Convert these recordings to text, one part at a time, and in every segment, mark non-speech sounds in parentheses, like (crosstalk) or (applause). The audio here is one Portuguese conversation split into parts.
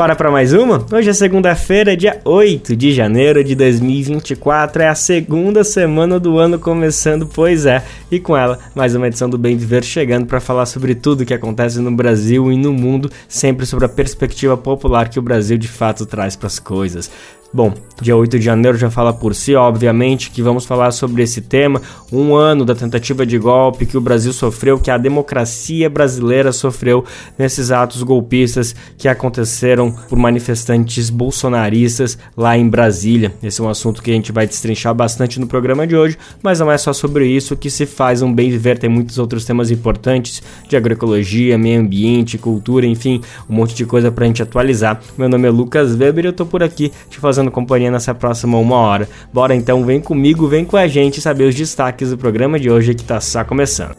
Bora para mais uma? Hoje é segunda-feira, dia 8 de janeiro de 2024. É a segunda semana do ano começando, pois é. E com ela, mais uma edição do Bem Viver chegando para falar sobre tudo que acontece no Brasil e no mundo, sempre sobre a perspectiva popular que o Brasil de fato traz para as coisas. Bom, dia 8 de janeiro já fala por si, obviamente, que vamos falar sobre esse tema. Um ano da tentativa de golpe que o Brasil sofreu, que a democracia brasileira sofreu nesses atos golpistas que aconteceram por manifestantes bolsonaristas lá em Brasília. Esse é um assunto que a gente vai destrinchar bastante no programa de hoje, mas não é só sobre isso que se faz um bem viver, tem muitos outros temas importantes de agroecologia, meio ambiente, cultura, enfim, um monte de coisa pra gente atualizar. Meu nome é Lucas Weber e eu tô por aqui te fazendo fazendo companhia nessa próxima uma hora. Bora então, vem comigo, vem com a gente saber os destaques do programa de hoje que está só começando.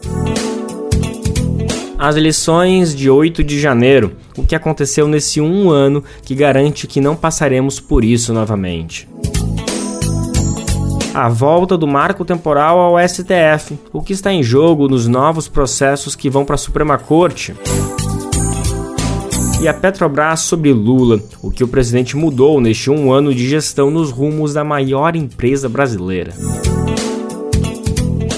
As lições de 8 de janeiro, o que aconteceu nesse um ano que garante que não passaremos por isso novamente a volta do marco temporal ao STF, o que está em jogo nos novos processos que vão para a Suprema Corte e a Petrobras sobre Lula, o que o presidente mudou neste um ano de gestão nos rumos da maior empresa brasileira.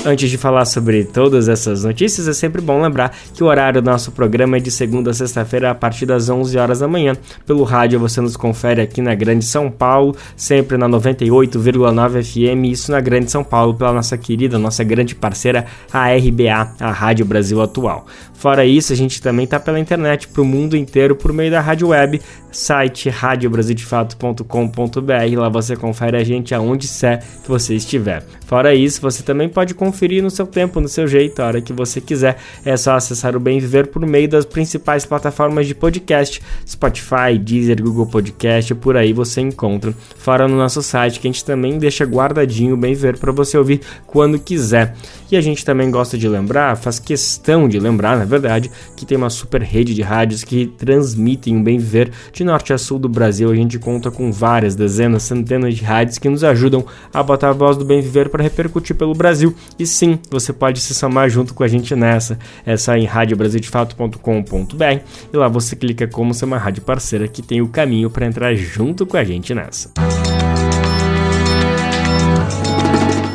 Antes de falar sobre todas essas notícias, é sempre bom lembrar que o horário do nosso programa é de segunda a sexta-feira a partir das 11 horas da manhã. Pelo rádio você nos confere aqui na Grande São Paulo, sempre na 98,9 FM, isso na Grande São Paulo pela nossa querida, nossa grande parceira, a RBA, a Rádio Brasil Atual. Fora isso, a gente também está pela internet para o mundo inteiro por meio da rádio web, site radiobrasildefato.com.br. Lá você confere a gente aonde ser que você estiver. Fora isso, você também pode conferir no seu tempo, no seu jeito, a hora que você quiser. É só acessar o Bem Viver por meio das principais plataformas de podcast, Spotify, Deezer, Google Podcast, por aí você encontra. Fora no nosso site, que a gente também deixa guardadinho o Bem Viver para você ouvir quando quiser. E a gente também gosta de lembrar, faz questão de lembrar, na verdade, que tem uma super rede de rádios que transmitem o Bem Viver de norte a sul do Brasil. A gente conta com várias dezenas, centenas de rádios que nos ajudam a botar a voz do Bem Viver para repercutir pelo Brasil. E sim, você pode se somar junto com a gente nessa. É só em radiobrasildefato.com.br e lá você clica como ser uma rádio parceira que tem o caminho para entrar junto com a gente nessa.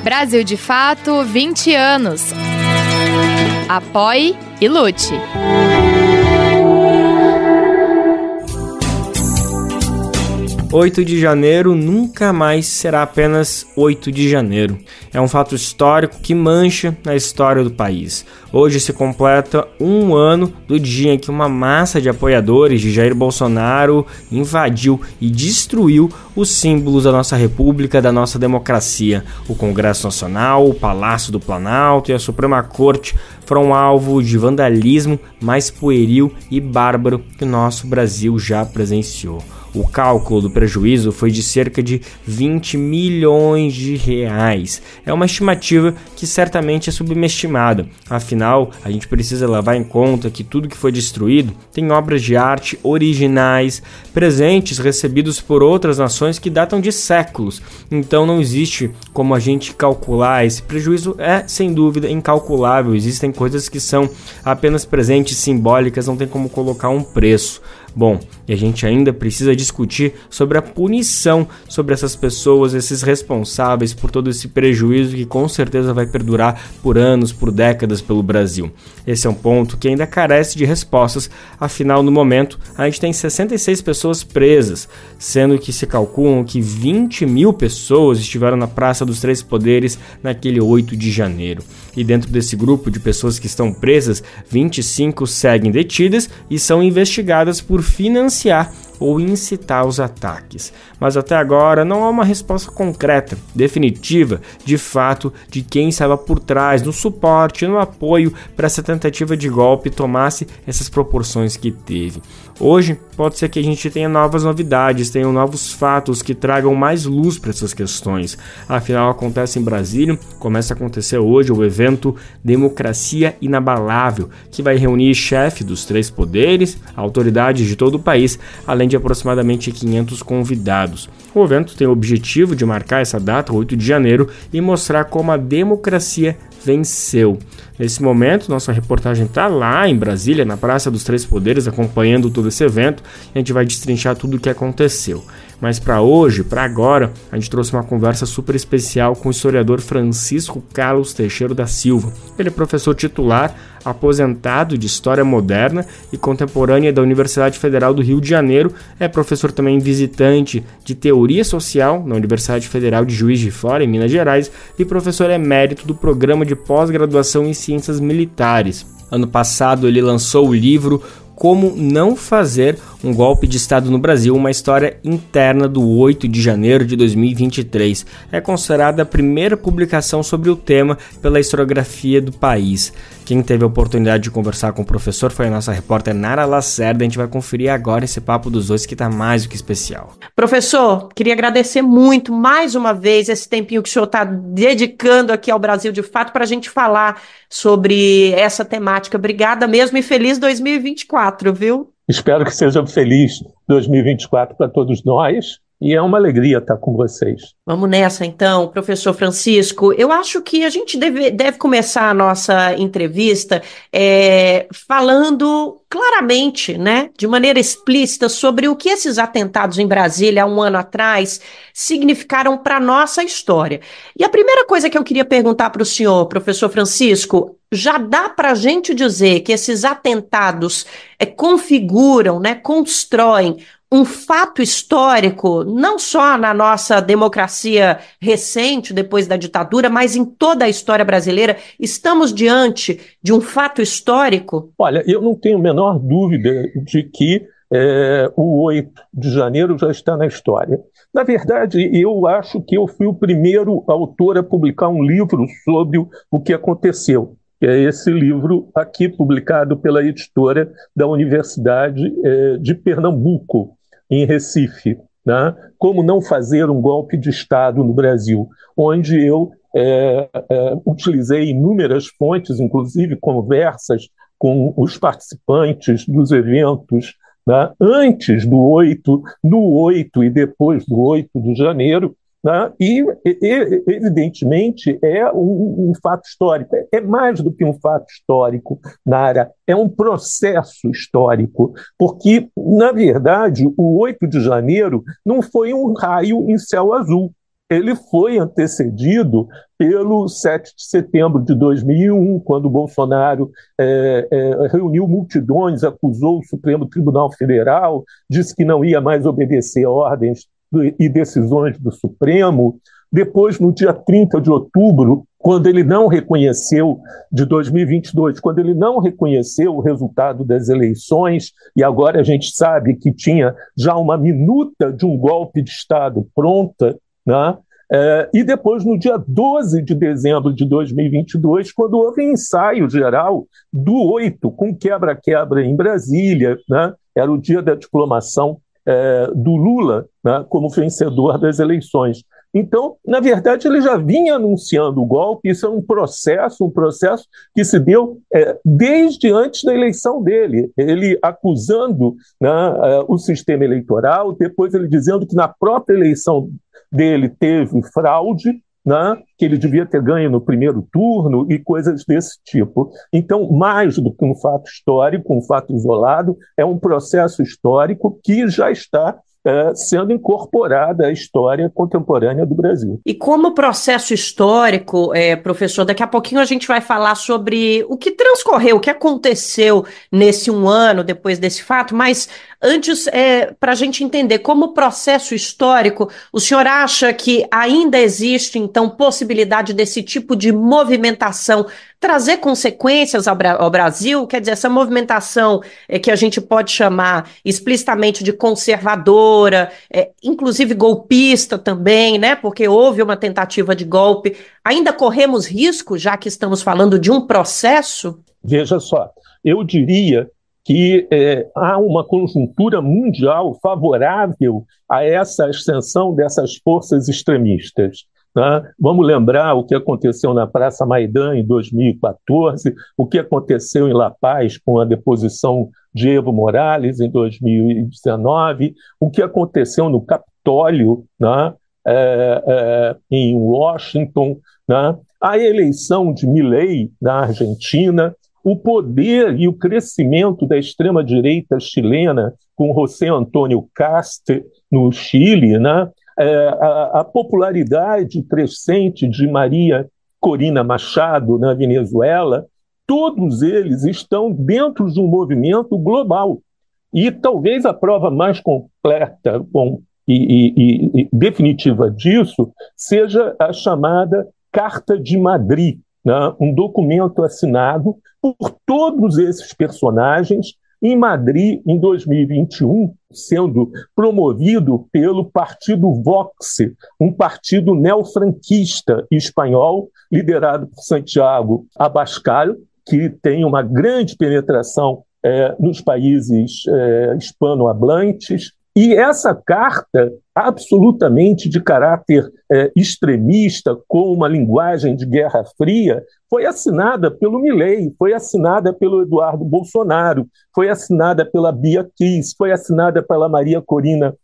Brasil de Fato 20 anos. Apoie e lute. 8 de janeiro nunca mais será apenas 8 de janeiro. É um fato histórico que mancha a história do país. Hoje se completa um ano do dia em que uma massa de apoiadores de Jair Bolsonaro invadiu e destruiu os símbolos da nossa república, da nossa democracia. O Congresso Nacional, o Palácio do Planalto e a Suprema Corte foram alvo de vandalismo mais pueril e bárbaro que o nosso Brasil já presenciou. O cálculo do prejuízo foi de cerca de 20 milhões de reais. É uma estimativa que certamente é subestimada. Afinal, a gente precisa levar em conta que tudo que foi destruído tem obras de arte originais, presentes recebidos por outras nações que datam de séculos. Então não existe como a gente calcular esse prejuízo é sem dúvida incalculável. Existem coisas que são apenas presentes simbólicas, não tem como colocar um preço. Bom, e a gente ainda precisa discutir sobre a punição sobre essas pessoas, esses responsáveis por todo esse prejuízo que com certeza vai perdurar por anos, por décadas pelo Brasil. Esse é um ponto que ainda carece de respostas, afinal, no momento, a gente tem 66 pessoas presas, sendo que se calculam que 20 mil pessoas estiveram na Praça dos Três Poderes naquele 8 de janeiro. E dentro desse grupo de pessoas que estão presas, 25 seguem detidas e são investigadas por financiar ou incitar os ataques. Mas até agora não há uma resposta concreta, definitiva, de fato, de quem estava por trás, no suporte, no apoio para essa tentativa de golpe tomasse essas proporções que teve. Hoje, pode ser que a gente tenha novas novidades, tenham novos fatos que tragam mais luz para essas questões. Afinal, acontece em Brasília, começa a acontecer hoje o evento Democracia Inabalável, que vai reunir chefe dos três poderes, autoridades de todo o país, além de aproximadamente 500 convidados. O evento tem o objetivo de marcar essa data, 8 de janeiro, e mostrar como a democracia venceu. Nesse momento, nossa reportagem está lá em Brasília, na Praça dos Três Poderes, acompanhando todo esse evento. A gente vai destrinchar tudo o que aconteceu. Mas para hoje, para agora, a gente trouxe uma conversa super especial com o historiador Francisco Carlos Teixeira da Silva. Ele é professor titular, aposentado de História Moderna e Contemporânea da Universidade Federal do Rio de Janeiro, é professor também visitante de Teoria Social na Universidade Federal de Juiz de Fora, em Minas Gerais, e professor emérito do Programa de Pós-Graduação em Ciências Militares. Ano passado, ele lançou o livro como não fazer um golpe de Estado no Brasil, uma história interna do 8 de janeiro de 2023. É considerada a primeira publicação sobre o tema pela historiografia do país. Quem teve a oportunidade de conversar com o professor foi a nossa repórter Nara Lacerda. A gente vai conferir agora esse papo dos dois que está mais do que especial. Professor, queria agradecer muito mais uma vez esse tempinho que o senhor está dedicando aqui ao Brasil de Fato para a gente falar sobre essa temática. Obrigada mesmo e feliz 2024, viu? Espero que seja feliz 2024 para todos nós e é uma alegria estar com vocês. Vamos nessa então, professor Francisco. Eu acho que a gente deve, deve começar a nossa entrevista é, falando claramente, né, de maneira explícita, sobre o que esses atentados em Brasília há um ano atrás significaram para a nossa história. E a primeira coisa que eu queria perguntar para o senhor, professor Francisco, já dá para a gente dizer que esses atentados é, configuram, né, constroem um fato histórico, não só na nossa democracia recente, depois da ditadura, mas em toda a história brasileira? Estamos diante de um fato histórico? Olha, eu não tenho a menor dúvida de que é, o 8 de janeiro já está na história. Na verdade, eu acho que eu fui o primeiro autor a publicar um livro sobre o que aconteceu é esse livro aqui publicado pela editora da Universidade é, de Pernambuco, em Recife, né? Como não fazer um golpe de Estado no Brasil, onde eu é, é, utilizei inúmeras fontes, inclusive conversas com os participantes dos eventos né? antes do 8, no 8 e depois do 8 de janeiro, né? E, e, evidentemente, é um, um, fato histórico. É mais do que um fato histórico, Nara, é um processo histórico, porque, na verdade, o 8 de janeiro não foi um raio em céu azul. Ele foi antecedido pelo 7 de setembro de 2001, quando Bolsonaro é, é, reuniu multidões, acusou o Supremo Tribunal Federal, disse que não ia mais obedecer ordens e decisões do Supremo. Depois, no dia 30 de outubro, quando ele não reconheceu, de 2022, quando ele não reconheceu o resultado das eleições, e agora a gente sabe que tinha já uma minuta de um golpe de Estado pronta, né? É, e depois, no dia 12 de dezembro de 2022, quando houve ensaio geral do 8, com quebra-quebra em Brasília, né? era o dia da diplomação é, do Lula né, como vencedor das eleições. Então, na verdade, ele já vinha anunciando o golpe, isso é um processo, um processo que se deu é, desde antes da eleição dele. Ele acusando né, é, o sistema eleitoral, depois ele dizendo que na própria eleição dele teve fraude, né, que ele devia ter ganho no primeiro turno e coisas desse tipo. Então, mais do que um fato histórico, um fato isolado, é um processo histórico que já está é, sendo incorporada à história contemporânea do Brasil. E como processo histórico, é, professor, daqui a pouquinho a gente vai falar sobre o que transcorreu, o que aconteceu nesse um ano depois desse fato, mas antes, é, para a gente entender como processo histórico, o senhor acha que ainda existe, então, possibilidade desse tipo de movimentação trazer consequências ao, ao, Brasil, quer dizer, essa movimentação é, que a gente pode chamar explicitamente de é, inclusive golpista também, né? Porque houve uma tentativa de golpe. Ainda corremos risco, já que estamos falando de um processo? Veja só, eu diria que é, há uma conjuntura mundial favorável a essa ascensão dessas forças extremistas. Tá? Vamos lembrar o que aconteceu na Praça Maidan em 2014, o que aconteceu em La Paz com a deposição de Evo Morales em 2019, o que aconteceu no Capitólio, né, é, é, em Washington, né, a eleição de Milley na Argentina, o poder e o crescimento da extrema-direita chilena com José Antônio Cast no Chile, né, é, a, a popularidade crescente de Maria Corina Machado na Venezuela, todos eles estão dentro de um movimento global. E talvez a prova mais completa bom, e, e, e, definitiva disso seja a chamada Carta de Madrid, né? um documento assinado por todos esses personagens em Madrid, em 2021, sendo promovido pelo partido Vox, um partido neofranquista espanhol, liderado por Santiago Abascal, que tem uma grande penetração é, nos países é, hispanohablantes. E essa carta, absolutamente de caráter é, extremista, com uma linguagem de Guerra Fria, foi assinada pelo Milley, foi assinada pelo Eduardo Bolsonaro, foi assinada pela Bia Kiss, foi assinada pela Maria Corina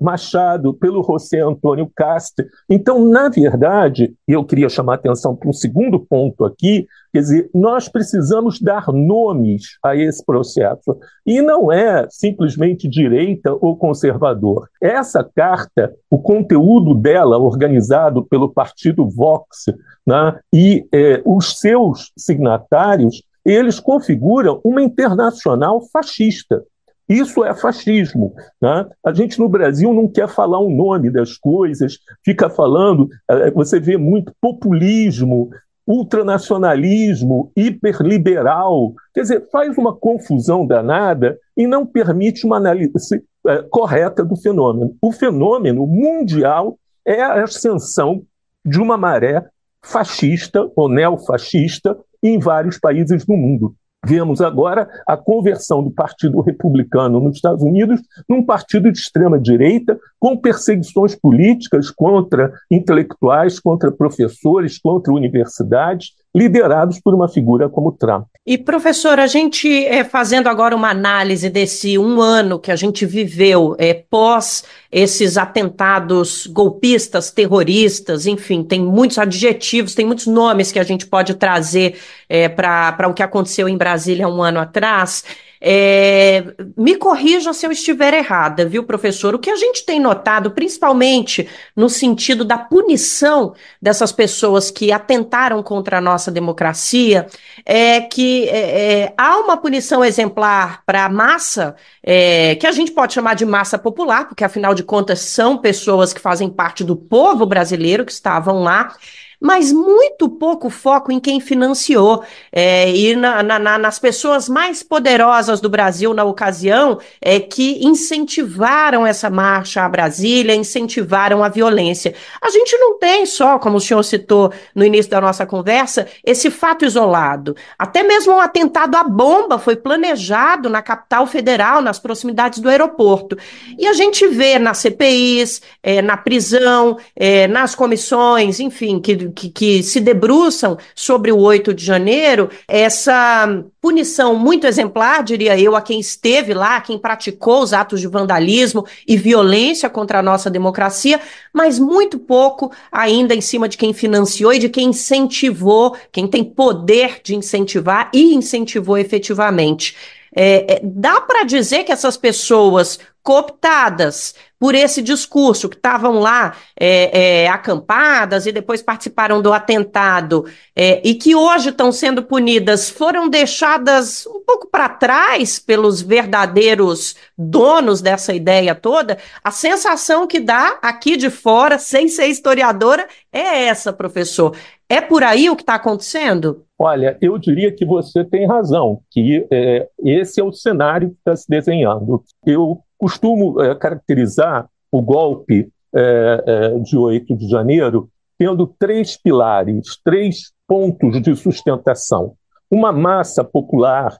Machado, pelo José Antônio Castro. Então, na verdade, eu queria chamar atenção para um segundo ponto aqui, quer dizer, nós precisamos dar nomes a esse processo. E não é simplesmente direita ou conservador. Essa carta, o conteúdo dela, organizado pelo partido Vox, né, e eh, os seus signatários, eles configuram uma internacional fascista. Isso é fascismo. Né? A gente no Brasil não quer falar o nome das coisas, fica falando, eh, você vê muito populismo, ultranacionalismo, hiperliberal. Quer dizer, faz uma confusão danada e não permite uma análise é, correta do fenômeno. O fenômeno mundial é a ascensão de uma maré fascista ou neofascista em vários países do mundo. Vemos agora a conversão do Partido Republicano nos Estados Unidos num partido de extrema-direita, com perseguições políticas contra intelectuais, contra professores, contra universidades, liderados por uma figura como Trump. E, professor, a gente é, fazendo agora uma análise desse um ano que a gente viveu é, pós esses atentados golpistas, terroristas, enfim, tem muitos adjetivos, tem muitos nomes que a gente pode trazer é, para o que aconteceu em Brasília um ano atrás. É, me corrija se eu estiver errada, viu, professor? O que a gente tem notado, principalmente no sentido da punição dessas pessoas que atentaram contra a nossa democracia, é que é, é há uma punição exemplar para a massa, é, que a gente pode chamar de massa popular, porque afinal de contas são pessoas que fazem parte do povo brasileiro que estavam lá mas muito pouco foco em quem financiou é, e na, na, nas pessoas mais poderosas do Brasil na ocasião é, que incentivaram essa marcha a Brasília, incentivaram a violência. A gente não tem só, como o senhor citou no início da nossa conversa, esse fato isolado. Até mesmo um atentado à bomba foi planejado na capital federal, nas proximidades do aeroporto. E a gente vê nas CPIs, é, na prisão, é, nas comissões, enfim, que que, que se debruçam sobre o 8 de janeiro, essa punição muito exemplar, diria eu, a quem esteve lá, a quem praticou os atos de vandalismo e violência contra a nossa democracia, mas muito pouco ainda em cima de quem financiou e de quem incentivou, quem tem poder de incentivar e incentivou efetivamente. É, é, dá para dizer que essas pessoas cooptadas por esse discurso, que estavam lá é, é, acampadas e depois participaram do atentado, é, e que hoje estão sendo punidas, foram deixadas um pouco para trás pelos verdadeiros donos dessa ideia toda, a sensação que dá aqui de fora, sem ser historiadora, é essa, professor. É por aí o que está acontecendo? Olha, eu diria que você tem razão, que é, esse é o cenário que está se desenhando. Eu costumo é, caracterizar o golpe é, de 8 de janeiro tendo três pilares, três pontos de sustentação. Uma massa popular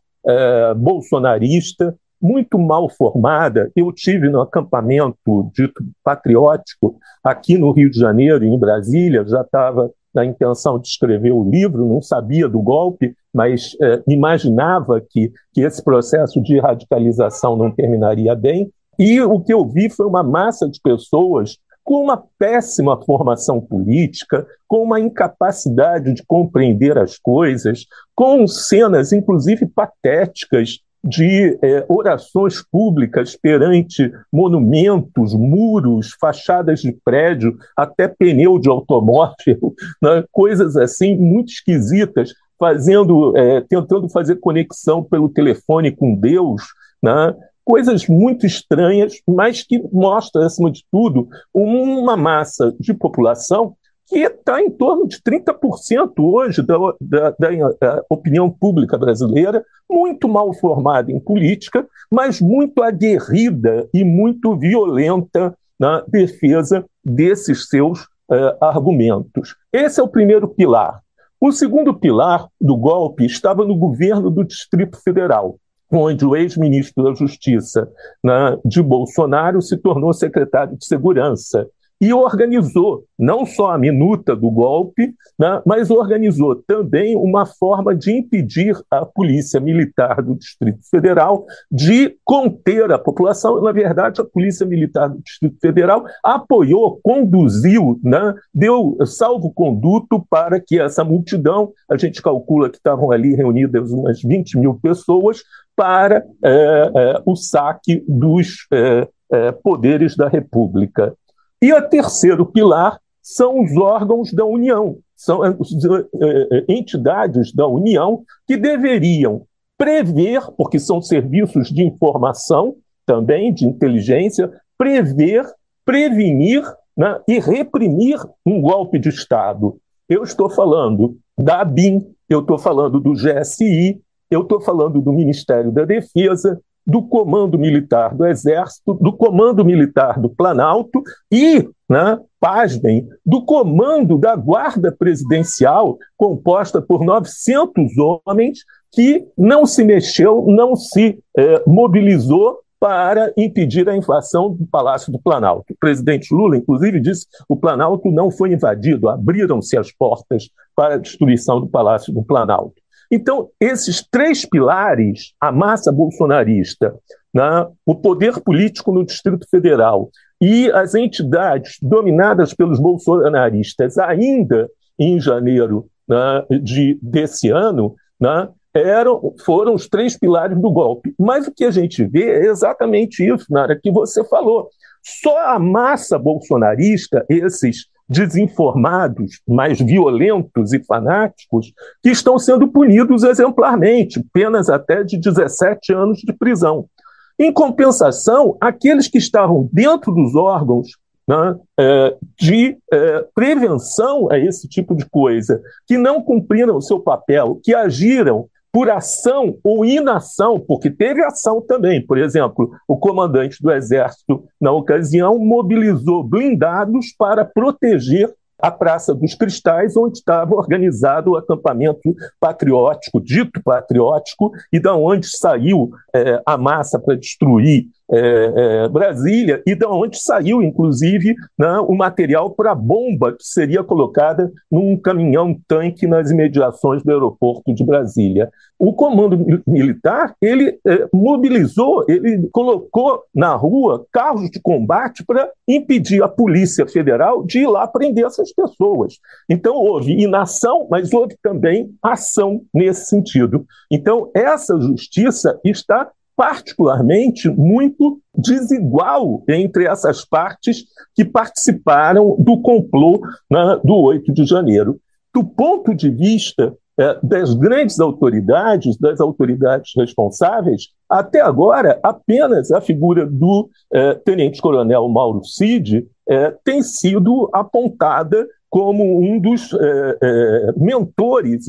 bolsonarista, muito mal formada. Eu tive no acampamento dito patriótico aqui no Rio de Janeiro, em Brasília, já estava na intenção de escrever o livro, não sabia do golpe, mas imaginava que, que esse processo de radicalização não terminaria bem. E o que eu vi foi uma massa de pessoas com uma péssima formação política, com uma incapacidade de compreender as coisas, com cenas, inclusive patéticas, de é, orações públicas perante monumentos, muros, fachadas de prédio, até pneu de automóvel, (laughs) né? coisas assim muito esquisitas, fazendo, é, tentando fazer conexão pelo telefone com Deus, né? Coisas muito estranhas, mas que mostram, acima de tudo, uma massa de população que está em torno de 30% hoje da, da, da, opinião pública brasileira, muito mal formada em política, mas muito aguerrida e muito violenta na defesa desses seus uh, argumentos. Esse é o primeiro pilar. O segundo pilar do golpe estava no governo do Distrito Federal, onde o ex-ministro da Justiça né, de Bolsonaro se tornou secretário de Segurança e organizou não só a minuta do golpe, né, mas organizou também uma forma de impedir a polícia militar do Distrito Federal de conter a população. Na verdade, a polícia militar do Distrito Federal apoiou, conduziu, né, deu salvo-conduto para que essa multidão, a gente calcula que estavam ali reunidas umas 20 mil pessoas, para é, é, o saque dos é, poderes da República. E o terceiro pilar são os órgãos da União, são as eh, eh, entidades da União que deveriam prever, porque são serviços de informação também, de inteligência, prever, prevenir né, e reprimir um golpe de Estado. Eu estou falando da ABIN, eu estou falando do GSI, eu estou falando do Ministério da Defesa, do Comando Militar do Exército, do Comando Militar do Planalto e, né, pasmem, do Comando da Guarda Presidencial, composta por 900 homens, que não se mexeu, não se eh, mobilizou para impedir a invasão do Palácio do Planalto. O presidente Lula, inclusive, disse que o Planalto não foi invadido, abriram-se as portas para a destruição do Palácio do Planalto. Então, esses três pilares, a massa bolsonarista, né, o poder político no Distrito Federal e as entidades dominadas pelos bolsonaristas ainda em janeiro né, de, desse ano, né, eram, foram os três pilares do golpe. Mas o que a gente vê é exatamente isso, Nara, que você falou. Só a massa bolsonarista, esses desinformados, mais violentos e fanáticos, que estão sendo punidos exemplarmente, penas até de 17 anos de prisão. Em compensação, aqueles que estavam dentro dos órgãos né, é, de é, prevenção a esse tipo de coisa, que não cumpriram o seu papel, que agiram por ação ou inação, porque teve ação também. Por exemplo, o comandante do Exército, na ocasião, mobilizou blindados para proteger a Praça dos Cristais, onde estava organizado o acampamento patriótico, dito patriótico, e da onde saiu é, a massa para destruir é, é, Brasília, e da onde saiu, inclusive, né, o material para a bomba que seria colocada num caminhão-tanque nas imediações do aeroporto de Brasília. O comando militar ele é, mobilizou, ele colocou na rua carros de combate para impedir a Polícia Federal de ir lá prender essas pessoas. Então houve inação, mas houve também ação nesse sentido. Então essa justiça está particularmente muito desigual entre essas partes que participaram do complô né, do 8 de janeiro. Do ponto de vista é, das grandes autoridades, das autoridades responsáveis, até agora apenas a figura do é, tenente-coronel Mauro Cid é, tem sido apontada como um dos mentores.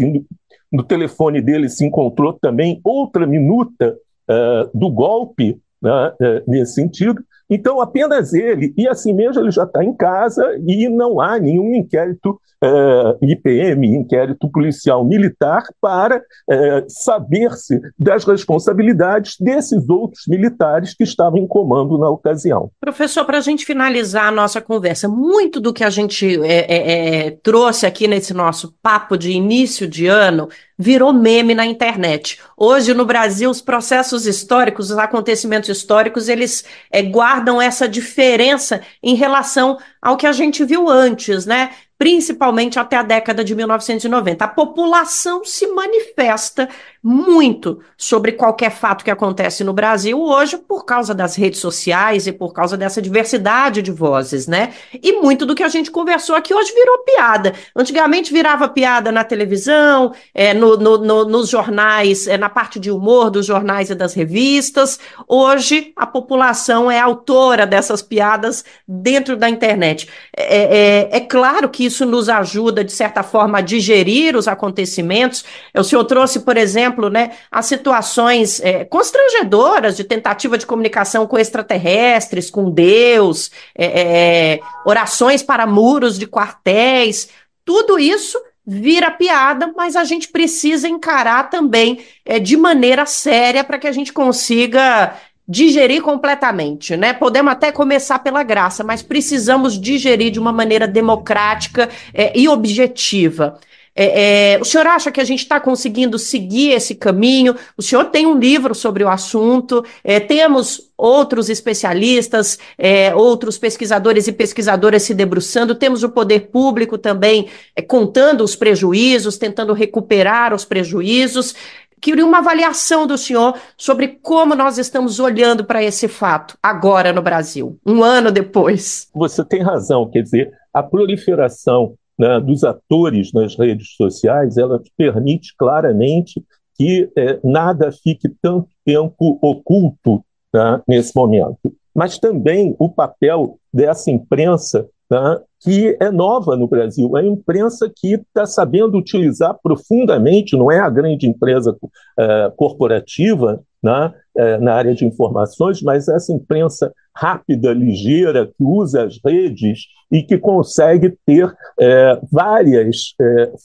No telefone dele se encontrou também outra minuta uh, do golpe, né, uh, nesse sentido, Então, apenas ele, e assim mesmo ele já está em casa e não há nenhum inquérito eh, IPM, inquérito policial militar, para eh, saber-se das responsabilidades desses outros militares que estavam em comando na ocasião. Professor, para a gente finalizar a nossa conversa, muito do que a gente é, é, trouxe aqui nesse nosso papo de início de ano virou meme na internet. Hoje, no Brasil, os processos históricos, os acontecimentos históricos, eles é, guardam essa diferença em relação ao que a gente viu antes, né? principalmente até a década de 1990. A população se manifesta muito sobre qualquer fato que acontece no Brasil hoje por causa das redes sociais e por causa dessa diversidade de vozes, né? E muito do que a gente conversou aqui hoje virou piada. Antigamente virava piada na televisão, é, no, no, no, nos jornais, é, na parte de humor dos jornais e das revistas. Hoje a população é autora dessas piadas dentro da internet. É, é, é claro que isso nos ajuda, de certa forma, a digerir os acontecimentos. O senhor trouxe, por exemplo, né, as situações é, constrangedoras de tentativa de comunicação com extraterrestres, com Deus, é, é, orações para muros de quartéis, tudo isso vira piada, mas a gente precisa encarar também é, de maneira séria para que a gente consiga digerir completamente, né? Podemos até começar pela graça, mas precisamos digerir de uma maneira democrática é, e objetiva. É, é, o senhor acha que a gente está conseguindo seguir esse caminho? O senhor tem um livro sobre o assunto, é, temos outros especialistas, é, outros pesquisadores e pesquisadoras se debruçando, temos o poder público também é, contando os prejuízos, tentando recuperar os prejuízos. Queria uma avaliação do senhor sobre como nós estamos olhando para esse fato agora no Brasil, um ano depois. Você tem razão, quer dizer, a proliferação né, dos atores nas redes sociais, ela permite claramente que é, nada fique tanto tempo oculto né, nesse momento. Mas também o papel dessa imprensa né, que é nova no Brasil. É a imprensa que está sabendo utilizar profundamente, não é a grande empresa é, corporativa né, é, na área de informações, mas essa imprensa rápida, ligeira, que usa as redes e que consegue ter é, várias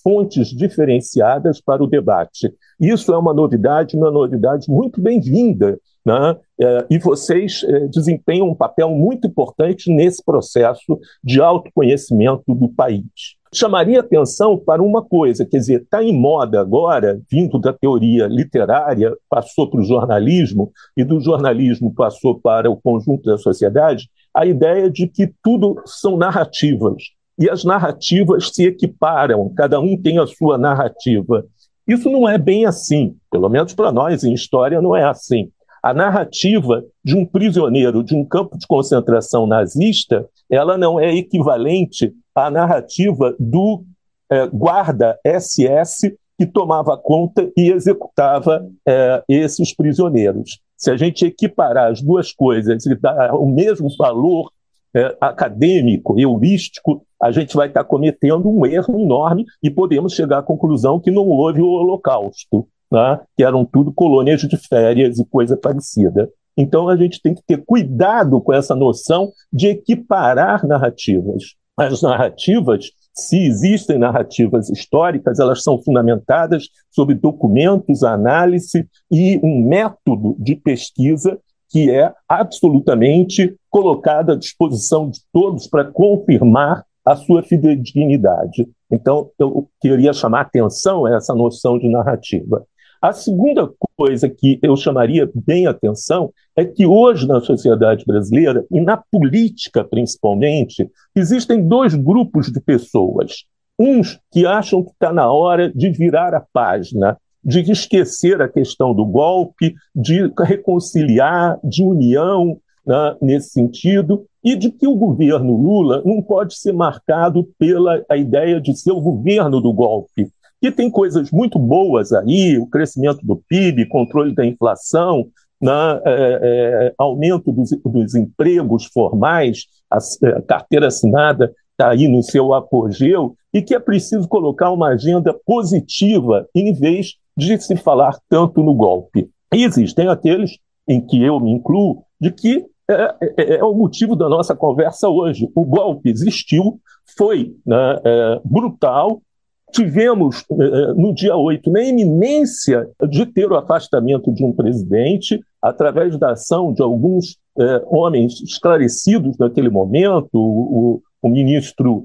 fontes diferenciadas para o debate. Isso é uma novidade, uma novidade muito bem-vinda né? É, e vocês é, desempenham um papel muito importante nesse processo de autoconhecimento do país. Chamaria atenção para uma coisa, quer dizer, está em moda agora, vindo da teoria literária, passou para o jornalismo, e do jornalismo passou para o conjunto da sociedade, a ideia de que tudo são narrativas. E as narrativas se equiparam, cada um tem a sua narrativa. Isso não é bem assim, pelo menos para nós em história não é assim. A narrativa de um prisioneiro de um campo de concentração nazista, ela não é equivalente à narrativa do é, guarda SS que tomava conta e executava é, esses prisioneiros. Se a gente equiparar as duas coisas e dar o mesmo valor é, acadêmico, heurístico, a gente vai estar cometendo um erro enorme e podemos chegar à conclusão que não houve o Holocausto né, que eram tudo colônias de férias e coisa parecida. Então a gente tem que ter cuidado com essa noção de equiparar narrativas. As narrativas, se existem narrativas históricas, elas são fundamentadas sobre documentos, análise e um método de pesquisa que é absolutamente colocado à disposição de todos para confirmar a sua fidedignidade. Então, eu queria chamar atenção a essa noção de narrativa. A segunda coisa que eu chamaria bem atenção é que hoje na sociedade brasileira, e na política principalmente, existem dois grupos de pessoas. Uns que acham que está na hora de virar a página, de esquecer a questão do golpe, de reconciliar, de união né, nesse sentido, e de que o governo Lula não pode ser marcado pela a ideia de ser o governo do golpe, que tem coisas muito boas aí, o crescimento do PIB, controle da inflação, né, é, é, aumento dos, dos, empregos formais, a, a é, carteira assinada está aí no seu apogeu, e que é preciso colocar uma agenda positiva em vez de se falar tanto no golpe. E existem aqueles, em que eu me incluo, de que é, é, é, o motivo da nossa conversa hoje. O golpe existiu, foi né, é, brutal. Tivemos, é, no dia 8, na iminência de ter o afastamento de um presidente, através da ação de alguns é, homens esclarecidos naquele momento, o, o ministro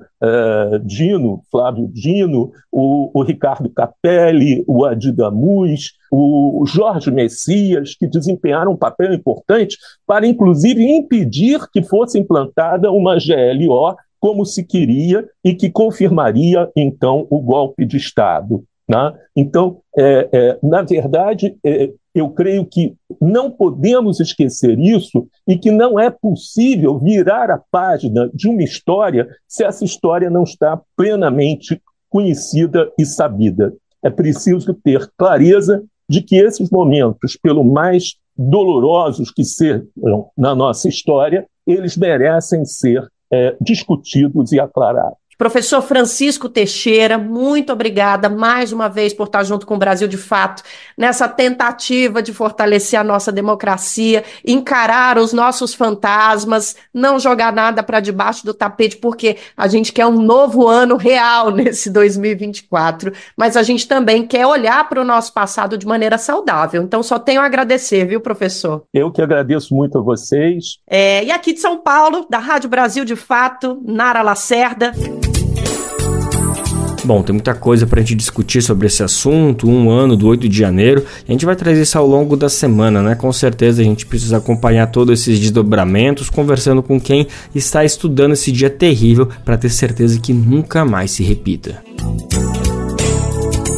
Dino, Flávio Dino, o, o, Ricardo Capelli, o Adidamus, o Jorge Messias, que desempenharam um papel importante para, inclusive, impedir que fosse implantada uma GLO como se queria e que confirmaria, então, o golpe de Estado. Né? Então, é, é, na verdade, é, eu creio que não podemos esquecer isso e que não é possível virar a página de uma história se essa história não está plenamente conhecida e sabida. É preciso ter clareza de que esses momentos, pelo mais dolorosos que sejam na nossa história, eles merecem ser é, discutidos e aclarados. Professor Francisco Teixeira, muito obrigada mais uma vez por estar junto com o Brasil de Fato nessa tentativa de fortalecer a nossa democracia, encarar os nossos fantasmas, não jogar nada para debaixo do tapete, porque a gente quer um novo ano real nesse 2024, mas a gente também quer olhar para o nosso passado de maneira saudável. Então, só tenho a agradecer, viu, professor? Eu que agradeço muito a vocês. É, e aqui de São Paulo, da Rádio Brasil de Fato, Nara Lacerda. Bom, tem muita coisa para a gente discutir sobre esse assunto, um ano do 8 de janeiro. A gente vai trazer isso ao longo da semana, né? Com certeza a gente precisa acompanhar todos esses desdobramentos, conversando com quem está estudando esse dia terrível para ter certeza que nunca mais se repita.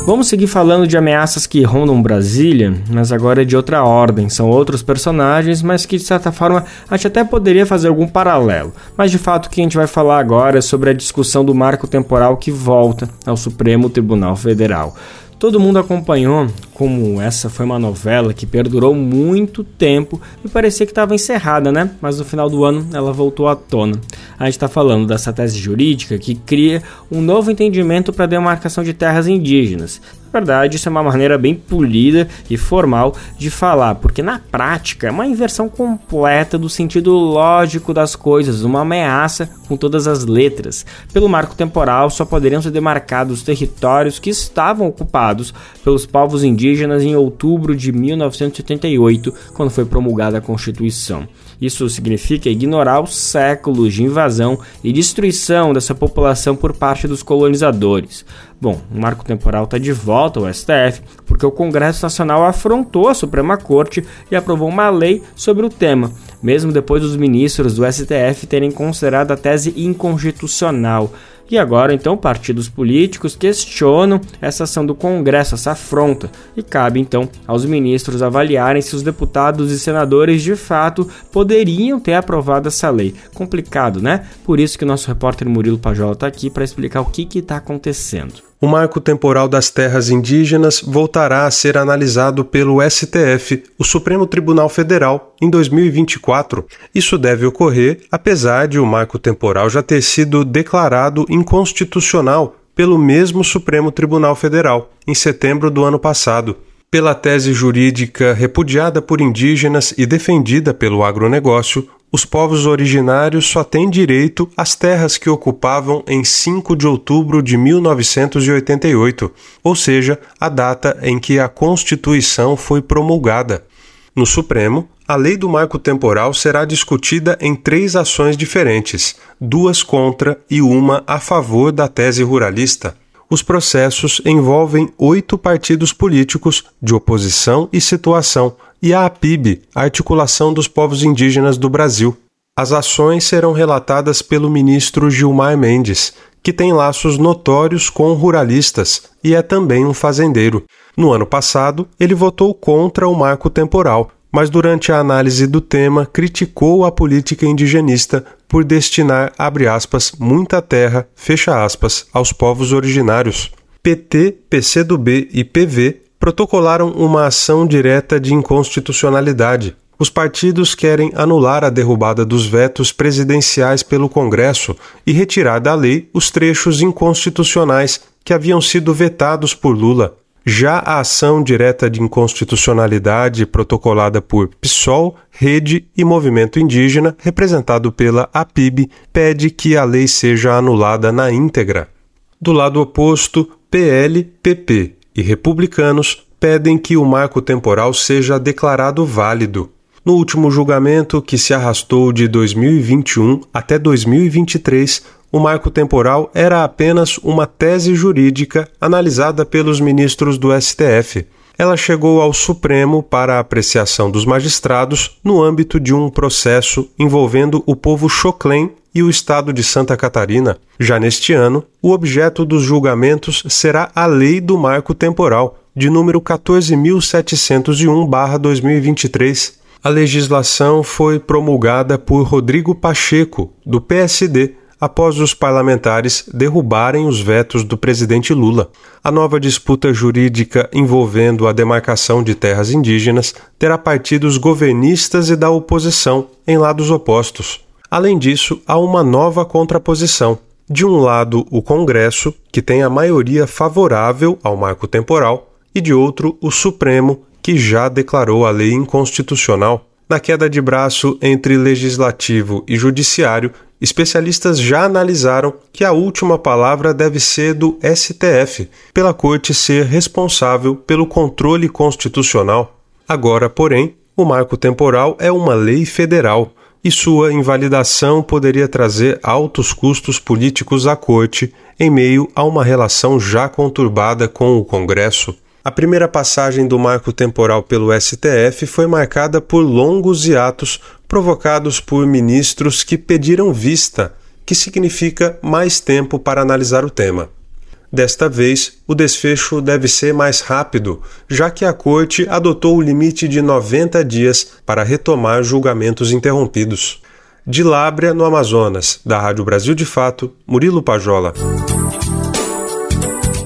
Vamos seguir falando de ameaças que rondam Brasília, mas agora é de outra ordem. São outros personagens, mas que de certa forma a gente até poderia fazer algum paralelo. Mas de fato o que a gente vai falar agora é sobre a discussão do marco temporal que volta ao Supremo Tribunal Federal. Todo mundo acompanhou como essa foi uma novela que perdurou muito tempo e parecia que estava encerrada, né? Mas no final do ano ela voltou à tona. A gente está falando dessa tese jurídica que cria um novo entendimento para a demarcação de terras indígenas. Verdade, isso é uma maneira bem polida e formal de falar, porque na prática é uma inversão completa do sentido lógico das coisas, uma ameaça com todas as letras. Pelo marco temporal, só poderiam ser demarcados territórios que estavam ocupados pelos povos indígenas em outubro de 1988, quando foi promulgada a Constituição. Isso significa ignorar os séculos de invasão e destruição dessa população por parte dos colonizadores. Bom, o marco temporal está de volta ao STF porque o Congresso Nacional afrontou a Suprema Corte e aprovou uma lei sobre o tema, mesmo depois dos ministros do STF terem considerado a tese inconstitucional. E agora, então, partidos políticos questionam essa ação do Congresso, essa afronta, e cabe então aos ministros avaliarem se os deputados e senadores de fato poderiam ter aprovado essa lei. Complicado, né? Por isso que o nosso repórter Murilo Pajola está aqui para explicar o que está acontecendo o marco temporal das terras indígenas voltará a ser analisado pelo STF, o Supremo Tribunal Federal, em 2024. Isso deve ocorrer apesar de o marco temporal já ter sido declarado inconstitucional pelo mesmo Supremo Tribunal Federal, em setembro do ano passado. Pela tese jurídica repudiada por indígenas e defendida pelo agronegócio, os povos originários só têm direito às terras que ocupavam em 5 de outubro de 1988, ou seja, a data em que a Constituição foi promulgada. No Supremo, a lei do marco temporal será discutida em três ações diferentes, duas contra e uma a favor da tese ruralista. Os processos envolvem oito partidos políticos de oposição e situação e a APIB, a Articulação dos Povos Indígenas do Brasil. As ações serão relatadas pelo ministro Gilmar Mendes, que tem laços notórios com ruralistas e é também um fazendeiro. No ano passado, ele votou contra o marco temporal, mas durante a análise do tema criticou a política indigenista por destinar, aspas, muita terra, aspas, aos povos originários. PT, PCdoB e PV protocolaram uma ação direta de inconstitucionalidade. Os partidos querem anular a derrubada dos vetos presidenciais pelo Congresso e retirar da lei os trechos inconstitucionais que haviam sido vetados por Lula. Já a ação direta de inconstitucionalidade protocolada por PSOL, Rede e Movimento Indígena, representado pela APIB, pede que a lei seja anulada na íntegra. Do lado oposto, PL, PP e republicanos pedem que o marco temporal seja declarado válido. No último julgamento, que se arrastou de 2021 até 2023, o marco temporal era apenas uma tese jurídica analisada pelos ministros do STF. Ela chegou ao Supremo para apreciação dos magistrados no âmbito de um processo envolvendo o povo Choclen e o estado de Santa Catarina. Já neste ano, o objeto dos julgamentos será a Lei do Marco Temporal, de número 14.701-2023. A legislação foi promulgada por Rodrigo Pacheco, do PSD, após os parlamentares derrubarem os vetos do presidente Lula. A nova disputa jurídica envolvendo a demarcação de terras indígenas terá partidos governistas e da oposição em lados opostos. Além disso, há uma nova contraposição. De um lado, o Congresso, que tem a maioria favorável ao marco temporal, e de outro, o Supremo, que já declarou a lei inconstitucional. Na queda de braço entre legislativo e judiciário, especialistas já analisaram que a última palavra deve ser do STF, pela Corte ser responsável pelo controle constitucional. Agora, porém, o marco temporal é uma lei federal e sua invalidação poderia trazer altos custos políticos à Corte em meio a uma relação já conturbada com o Congresso. A primeira passagem do marco temporal pelo STF foi marcada por longos hiatos provocados por ministros que pediram vista, que significa mais tempo para analisar o tema. Desta vez, o desfecho deve ser mais rápido, já que a Corte adotou o limite de 90 dias para retomar julgamentos interrompidos. De Lábrea, no Amazonas, da Rádio Brasil de Fato, Murilo Pajola.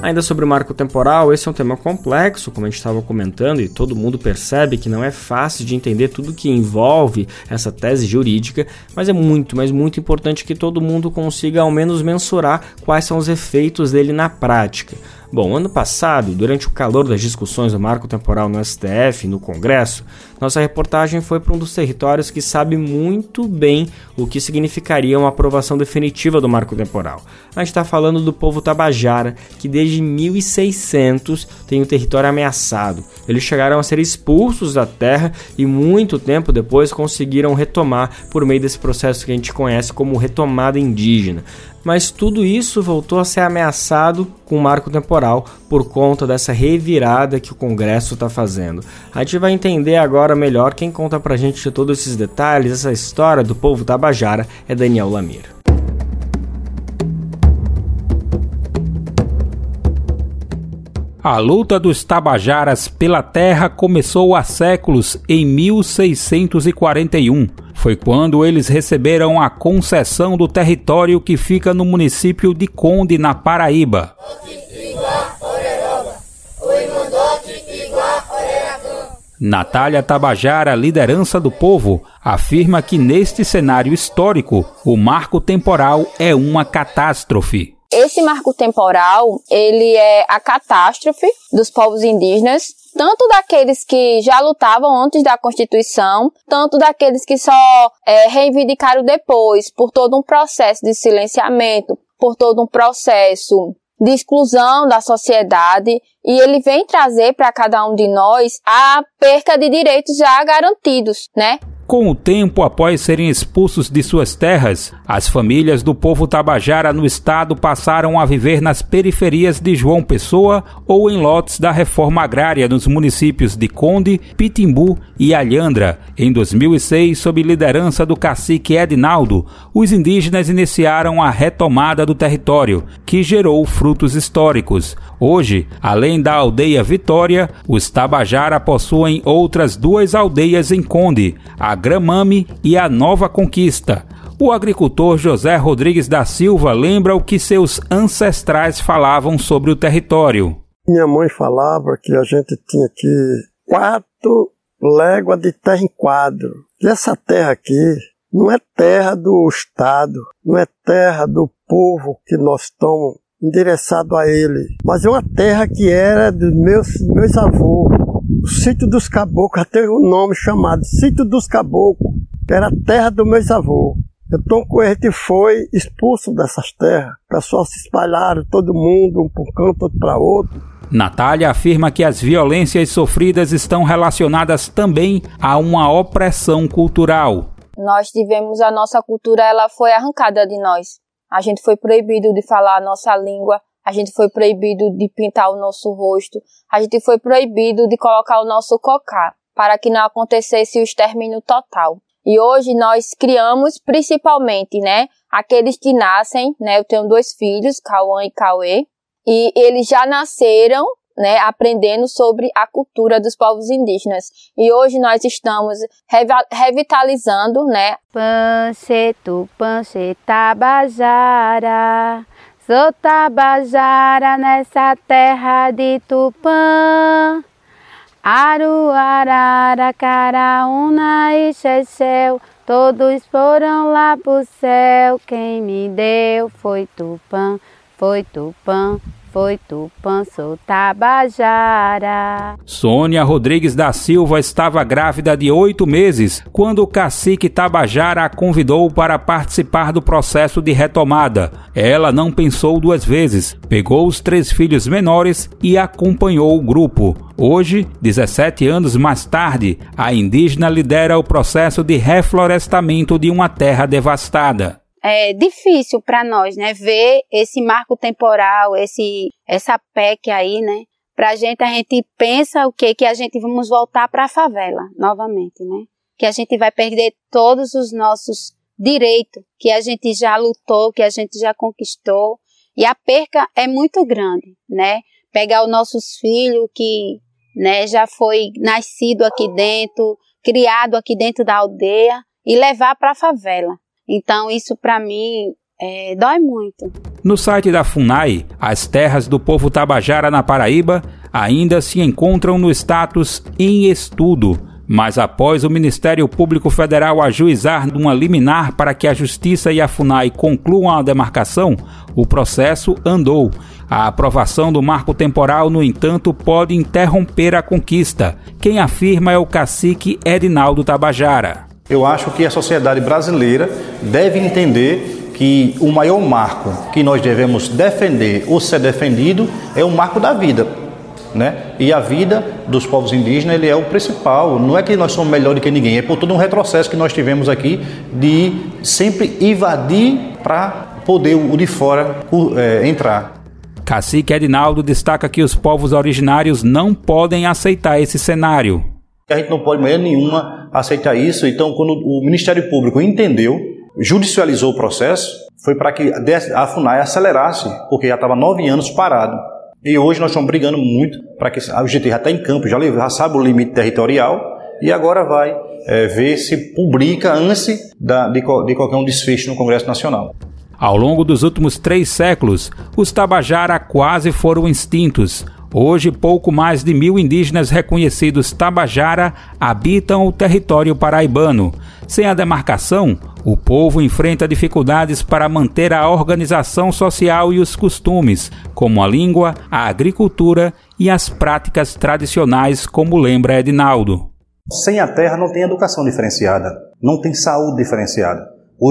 Ainda sobre o marco temporal, esse é um tema complexo, como a gente estava comentando, e todo mundo percebe que não é fácil de entender tudo que envolve essa tese jurídica, mas é muito, mas muito importante que todo mundo consiga ao menos mensurar quais são os efeitos dele na prática. Bom, ano passado, durante o calor das discussões do marco temporal no STF no Congresso, nossa reportagem foi para um dos territórios que sabe muito bem o que significaria uma aprovação definitiva do marco temporal. A gente está falando do povo Tabajara, que desde 1600 tem o território ameaçado. Eles chegaram a ser expulsos da terra e muito tempo depois conseguiram retomar por meio desse processo que a gente conhece como retomada indígena mas tudo isso voltou a ser ameaçado com o marco temporal por conta dessa revirada que o Congresso está fazendo. A gente vai entender agora melhor quem conta pra gente todos esses detalhes, essa história do povo tabajara é Daniel Lamir. A luta dos Tabajaras pela terra começou há séculos, em 1641 foi quando eles receberam a concessão do território que fica no município de Conde, na Paraíba. Natália Tabajara, liderança do povo, afirma que neste cenário histórico, o marco temporal é uma catástrofe. Esse marco temporal, ele é a catástrofe dos povos indígenas tanto daqueles que já lutavam antes da Constituição, tanto daqueles que só é, reivindicaram depois, por todo um processo de silenciamento, por todo um processo de exclusão da sociedade, e ele vem trazer para cada um de nós a perca de direitos já garantidos, né? Com o tempo, após serem expulsos de suas terras, as famílias do povo tabajara no estado passaram a viver nas periferias de João Pessoa ou em lotes da reforma agrária nos municípios de Conde, Pitimbu e Alhandra. Em 2006, sob liderança do cacique Edinaldo, os indígenas iniciaram a retomada do território, que gerou frutos históricos. Hoje, além da aldeia Vitória, os Tabajara possuem outras duas aldeias em Conde, a Gramame e a Nova Conquista. O agricultor José Rodrigues da Silva lembra o que seus ancestrais falavam sobre o território. Minha mãe falava que a gente tinha aqui quatro léguas de terra em quadro. E essa terra aqui não é terra do Estado, não é terra do povo que nós estamos endereçado a ele, mas é uma terra que era dos meus, meus avós. O sítio dos caboclos, até o nome chamado Sítio dos Caboclos, era a terra dos meus avós. Então, a gente foi expulso dessas terras. O pessoal se espalharam, todo mundo, um para um canto, outro para outro. Natália afirma que as violências sofridas estão relacionadas também a uma opressão cultural. Nós tivemos a nossa cultura, ela foi arrancada de nós. A gente foi proibido de falar a nossa língua, a gente foi proibido de pintar o nosso rosto, a gente foi proibido de colocar o nosso cocá, para que não acontecesse o extermínio total. E hoje nós criamos principalmente, né, aqueles que nascem, né, eu tenho dois filhos, Cauã e Cauê, e eles já nasceram, né, aprendendo sobre a cultura dos povos indígenas. E hoje nós estamos revitalizando, né, Pancetu, Pancetabajara, sou Tabajara nessa terra de Tupã. Aruarara, Caraúna e Chechel, todos foram lá pro céu. Quem me deu foi Tupã, foi Tupã, foi Tupã, sou Tabajara. Sônia Rodrigues da Silva estava grávida de oito meses quando o cacique Tabajara a convidou para participar do processo de retomada. Ela não pensou duas vezes, pegou os três filhos menores e acompanhou o grupo. Hoje, 17 anos mais tarde, a indígena lidera o processo de reflorestamento de uma terra devastada é difícil para nós, né, ver esse marco temporal, esse essa PEC aí, né? Pra gente a gente pensa o que que a gente vamos voltar para a favela novamente, né? Que a gente vai perder todos os nossos direitos que a gente já lutou, que a gente já conquistou, e a perca é muito grande, né? Pegar os nossos filhos que, né, já foi nascido aqui dentro, criado aqui dentro da aldeia e levar para a favela. Então, isso para mim é, dói muito. No site da FUNAI, as terras do povo Tabajara na Paraíba ainda se encontram no status em estudo, mas após o Ministério Público Federal ajuizar uma liminar para que a Justiça e a FUNAI concluam a demarcação, o processo andou. A aprovação do marco temporal, no entanto, pode interromper a conquista. Quem afirma é o cacique Edinaldo Tabajara. Eu acho que a sociedade brasileira deve entender que o maior marco que nós devemos defender ou ser defendido é o marco da vida. Né? E a vida dos povos indígenas ele é o principal. Não é que nós somos melhores do que ninguém, é por todo um retrocesso que nós tivemos aqui de sempre invadir para poder o de fora é, entrar. Cacique Edinaldo destaca que os povos originários não podem aceitar esse cenário. A gente não pode de maneira nenhuma aceitar isso. Então, quando o Ministério Público entendeu, judicializou o processo, foi para que a FUNAI acelerasse, porque já estava nove anos parado. E hoje nós estamos brigando muito para que a GT já está em campo, já, já sabe o limite territorial e agora vai é, ver se publica antes da, de, de qualquer um desfecho no Congresso Nacional. Ao longo dos últimos três séculos, os Tabajara quase foram extintos. Hoje, pouco mais de mil indígenas reconhecidos Tabajara habitam o território paraibano. Sem a demarcação, o povo enfrenta dificuldades para manter a organização social e os costumes, como a língua, a agricultura e as práticas tradicionais, como lembra Edinaldo. Sem a terra não tem educação diferenciada, não tem saúde diferenciada.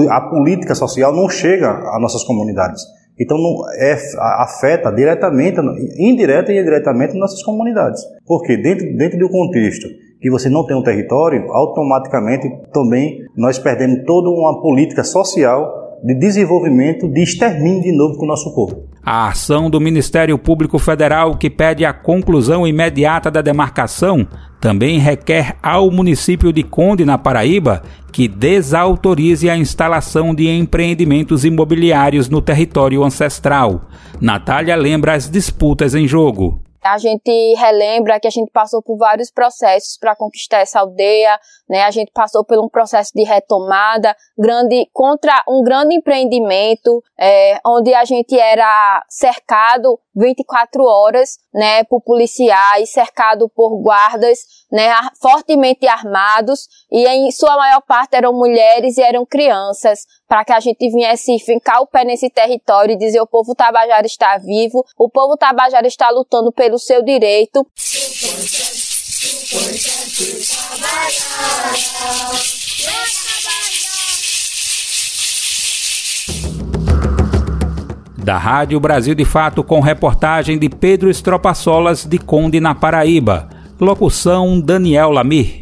A política social não chega às nossas comunidades. Então não, é, afeta diretamente, indireta e indiretamente nossas comunidades. Porque dentro, dentro do contexto que você não tem um território, automaticamente também nós perdemos toda uma política social de desenvolvimento, de extermínio de novo com o nosso povo. A ação do Ministério Público Federal, que pede a conclusão imediata da demarcação, também requer ao município de Conde, na Paraíba, que desautorize a instalação de empreendimentos imobiliários no território ancestral. Natália lembra as disputas em jogo. A gente relembra que a gente passou por vários processos para conquistar essa aldeia, né? A gente passou por um processo de retomada grande contra um grande empreendimento, é, onde a gente era cercado 24 horas, né, por policiais, cercado por guardas, né, fortemente armados, e em sua maior parte eram mulheres e eram crianças, para que a gente viesse fincar o pé nesse território e dizer o povo tabajara está vivo, o povo tabajara está lutando pelo seu direito. Da Rádio Brasil de Fato com reportagem de Pedro Estropaçolas de Conde na Paraíba. Locução Daniel Lamir.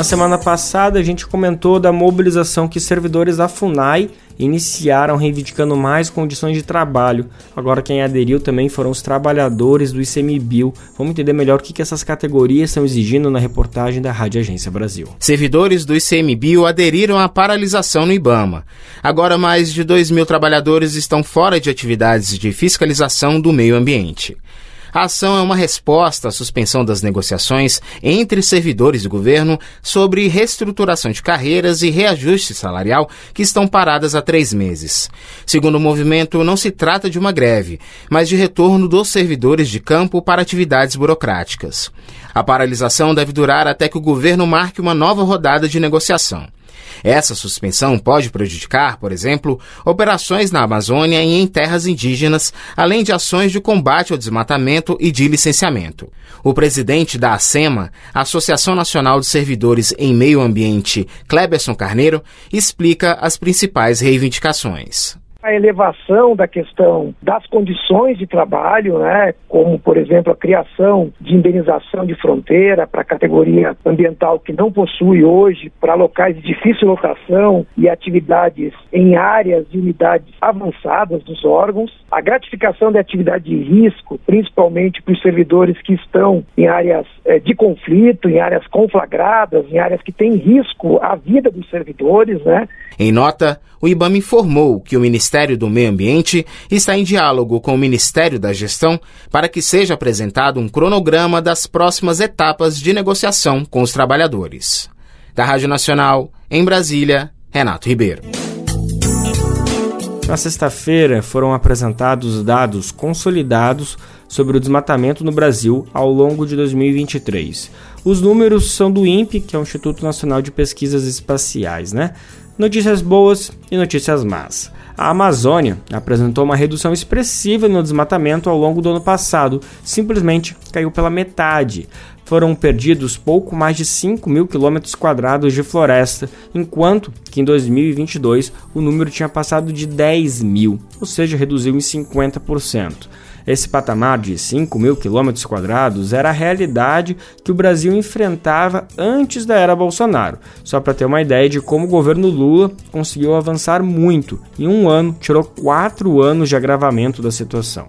Na semana passada, a gente comentou da mobilização que servidores da FUNAI iniciaram reivindicando mais condições de trabalho. Agora, quem aderiu também foram os trabalhadores do ICMBio. Vamos entender melhor o que essas categorias estão exigindo na reportagem da Rádio Agência Brasil. Servidores do ICMBio aderiram à paralisação no IBAMA. Agora, mais de 2 mil trabalhadores estão fora de atividades de fiscalização do meio ambiente. A ação é uma resposta à suspensão das negociações entre servidores do governo sobre reestruturação de carreiras e reajuste salarial que estão paradas há três meses. Segundo o movimento, não se trata de uma greve, mas de retorno dos servidores de campo para atividades burocráticas. A paralisação deve durar até que o governo marque uma nova rodada de negociação. Essa suspensão pode prejudicar, por exemplo, operações na Amazônia e em terras indígenas, além de ações de combate ao desmatamento e de licenciamento. O presidente da ASEMA, Associação Nacional de Servidores em Meio Ambiente, Kleberson Carneiro, explica as principais reivindicações a elevação da questão das condições de trabalho, né, como, por exemplo, a criação de indenização de fronteira para a categoria ambiental que não possui hoje, para locais de difícil locação e atividades em áreas e unidades avançadas dos órgãos, a gratificação da atividade de risco, principalmente para os servidores que estão em áreas eh, de conflito, em áreas conflagradas, em áreas que têm risco à vida dos servidores, né? Em nota, o IBAMA informou que o Ministério do Meio Ambiente está em diálogo com o Ministério da Gestão para que seja apresentado um cronograma das próximas etapas de negociação com os trabalhadores. Da Rádio Nacional, em Brasília, Renato Ribeiro. Na sexta-feira foram apresentados dados consolidados sobre o desmatamento no Brasil ao longo de 2023. Os números são do INPE, que é o Instituto Nacional de Pesquisas Espaciais, né? Notícias boas e notícias más. A Amazônia apresentou uma redução expressiva no desmatamento ao longo do ano passado, simplesmente caiu pela metade. Foram perdidos pouco mais de 5 mil quilômetros quadrados de floresta, enquanto que em 2022 o número tinha passado de 10 mil, ou seja, reduziu em 50%. Esse patamar de 5 mil quilômetros quadrados era a realidade que o Brasil enfrentava antes da era Bolsonaro. Só para ter uma ideia de como o governo Lula conseguiu avançar muito. Em um ano, tirou quatro anos de agravamento da situação.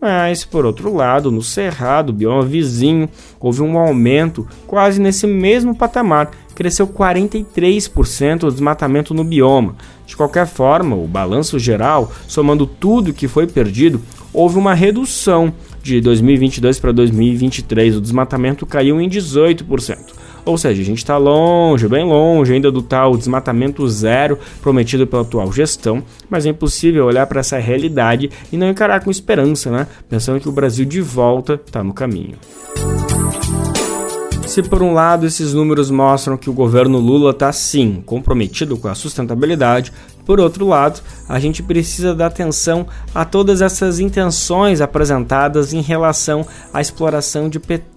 Mas, por outro lado, no Cerrado, bioma vizinho, houve um aumento quase nesse mesmo patamar, cresceu 43% o desmatamento no bioma. De qualquer forma, o balanço geral, somando tudo que foi perdido, houve uma redução de 2022 para 2023. O desmatamento caiu em 18%. Ou seja, a gente está longe, bem longe ainda do tal desmatamento zero prometido pela atual gestão, mas é impossível olhar para essa realidade e não encarar com esperança, né? Pensando que o Brasil de volta está no caminho. Se por um lado esses números mostram que o governo Lula está sim comprometido com a sustentabilidade, por outro lado, a gente precisa dar atenção a todas essas intenções apresentadas em relação à exploração de petróleo,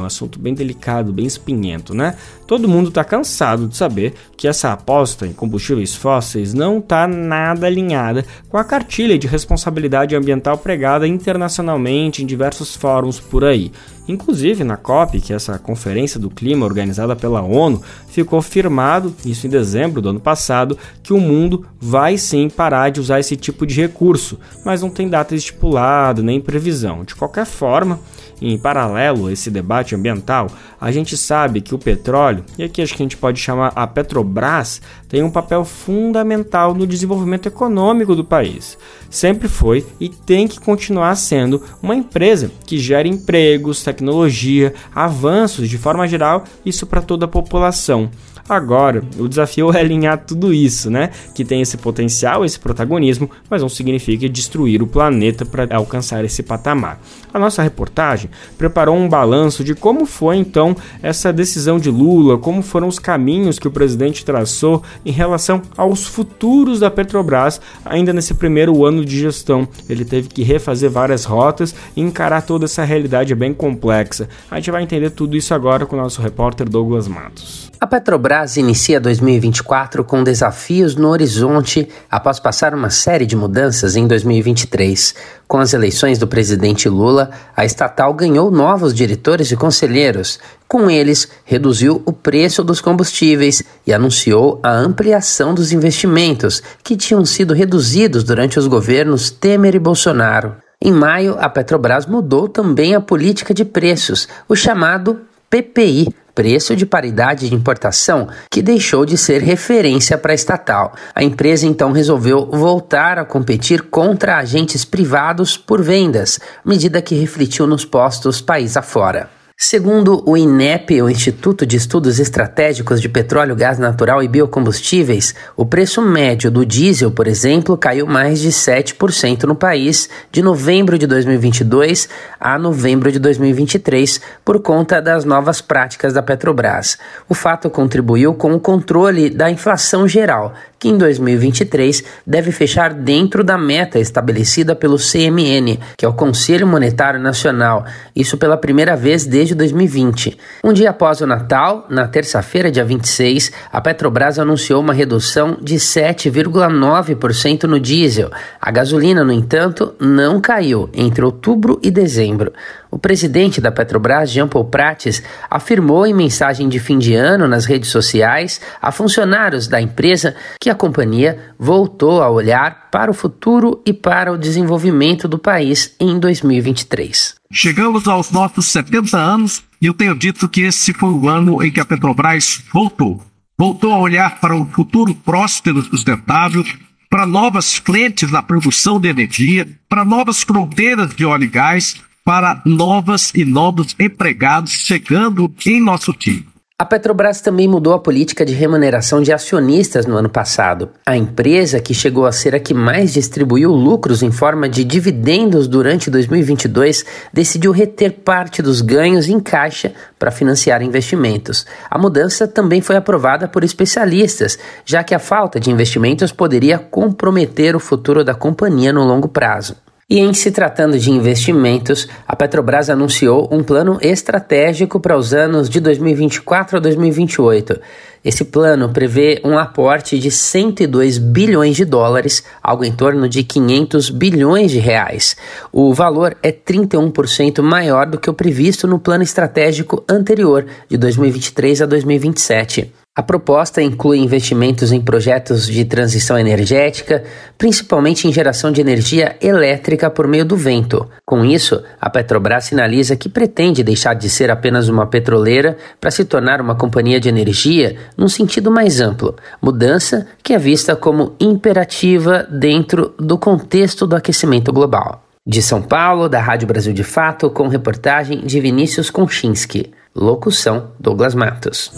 um assunto bem delicado, bem espinhento, né? Todo mundo está cansado de saber que essa aposta em combustíveis fósseis não está nada alinhada com a cartilha de responsabilidade ambiental pregada internacionalmente em diversos fóruns por aí. Inclusive na COP, que é essa conferência do clima organizada pela ONU, ficou firmado, isso em dezembro do ano passado, que o mundo vai sim parar de usar esse tipo de recurso, mas não tem data estipulada nem previsão. De qualquer forma, em paralelo, esse esse debate ambiental, a gente sabe que o petróleo, e aqui acho que a gente pode chamar a Petrobras, tem um papel fundamental no desenvolvimento econômico do país. Sempre foi e tem que continuar sendo uma empresa que gera empregos, tecnologia, avanços de forma geral, isso para toda a população. Agora, o desafio é alinhar tudo isso, né? Que tem esse potencial, esse protagonismo, mas não significa destruir o planeta para alcançar esse patamar. A nossa reportagem preparou um balanço de como foi então essa decisão de Lula, como foram os caminhos que o presidente traçou em relação aos futuros da Petrobras ainda nesse primeiro ano de gestão. Ele teve que refazer várias rotas e encarar toda essa realidade bem complexa. A gente vai entender tudo isso agora com o nosso repórter Douglas Matos. A Petrobras inicia 2024 com desafios no horizonte após passar uma série de mudanças em 2023. Com as eleições do presidente Lula, a estatal ganhou novos diretores e conselheiros. Com eles, reduziu o preço dos combustíveis e anunciou a ampliação dos investimentos, que tinham sido reduzidos durante os governos Temer e Bolsonaro. Em maio, a Petrobras mudou também a política de preços, o chamado PPI, preço de paridade de importação, que deixou de ser referência para a estatal. A empresa então resolveu voltar a competir contra agentes privados por vendas, medida que refletiu nos postos país afora. Segundo o INEP, o Instituto de Estudos Estratégicos de Petróleo, Gás Natural e Biocombustíveis, o preço médio do diesel, por exemplo, caiu mais de 7% no país de novembro de 2022 a novembro de 2023, por conta das novas práticas da Petrobras. O fato contribuiu com o controle da inflação geral, que em 2023 deve fechar dentro da meta estabelecida pelo CMN, que é o Conselho Monetário Nacional, isso pela primeira vez desde 2020. Um dia após o Natal, na terça-feira, dia 26, a Petrobras anunciou uma redução de 7,9% no diesel. A gasolina, no entanto, não caiu entre outubro e dezembro. O presidente da Petrobras, Jean Paul Prates, afirmou em mensagem de fim de ano nas redes sociais a funcionários da empresa que a companhia voltou a olhar para o futuro e para o desenvolvimento do país em 2023. Chegamos aos nossos 70 anos e eu tenho dito que esse foi o ano em que a Petrobras voltou. Voltou a olhar para um futuro próspero e sustentável, para novas frentes na produção de energia, para novas fronteiras de óleo e gás, para novas e novos empregados chegando em nosso time. A Petrobras também mudou a política de remuneração de acionistas no ano passado. A empresa, que chegou a ser a que mais distribuiu lucros em forma de dividendos durante 2022, decidiu reter parte dos ganhos em caixa para financiar investimentos. A mudança também foi aprovada por especialistas, já que a falta de investimentos poderia comprometer o futuro da companhia no longo prazo. E em se tratando de investimentos, a Petrobras anunciou um plano estratégico para os anos de 2024 a 2028. Esse plano prevê um aporte de 102 bilhões de dólares, algo em torno de 500 bilhões de reais. O valor é 31% maior do que o previsto no plano estratégico anterior, de 2023 a 2027. A proposta inclui investimentos em projetos de transição energética, principalmente em geração de energia elétrica por meio do vento. Com isso, a Petrobras sinaliza que pretende deixar de ser apenas uma petroleira para se tornar uma companhia de energia num sentido mais amplo, mudança que é vista como imperativa dentro do contexto do aquecimento global. De São Paulo, da Rádio Brasil de Fato, com reportagem de Vinícius Konchinski. Locução: Douglas Matos.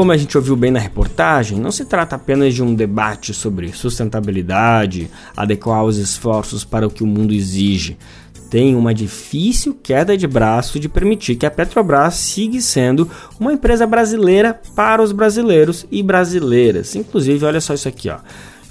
Como a gente ouviu bem na reportagem, não se trata apenas de um debate sobre sustentabilidade, adequar os esforços para o que o mundo exige. Tem uma difícil queda de braço de permitir que a Petrobras siga sendo uma empresa brasileira para os brasileiros e brasileiras. Inclusive, olha só isso aqui, ó.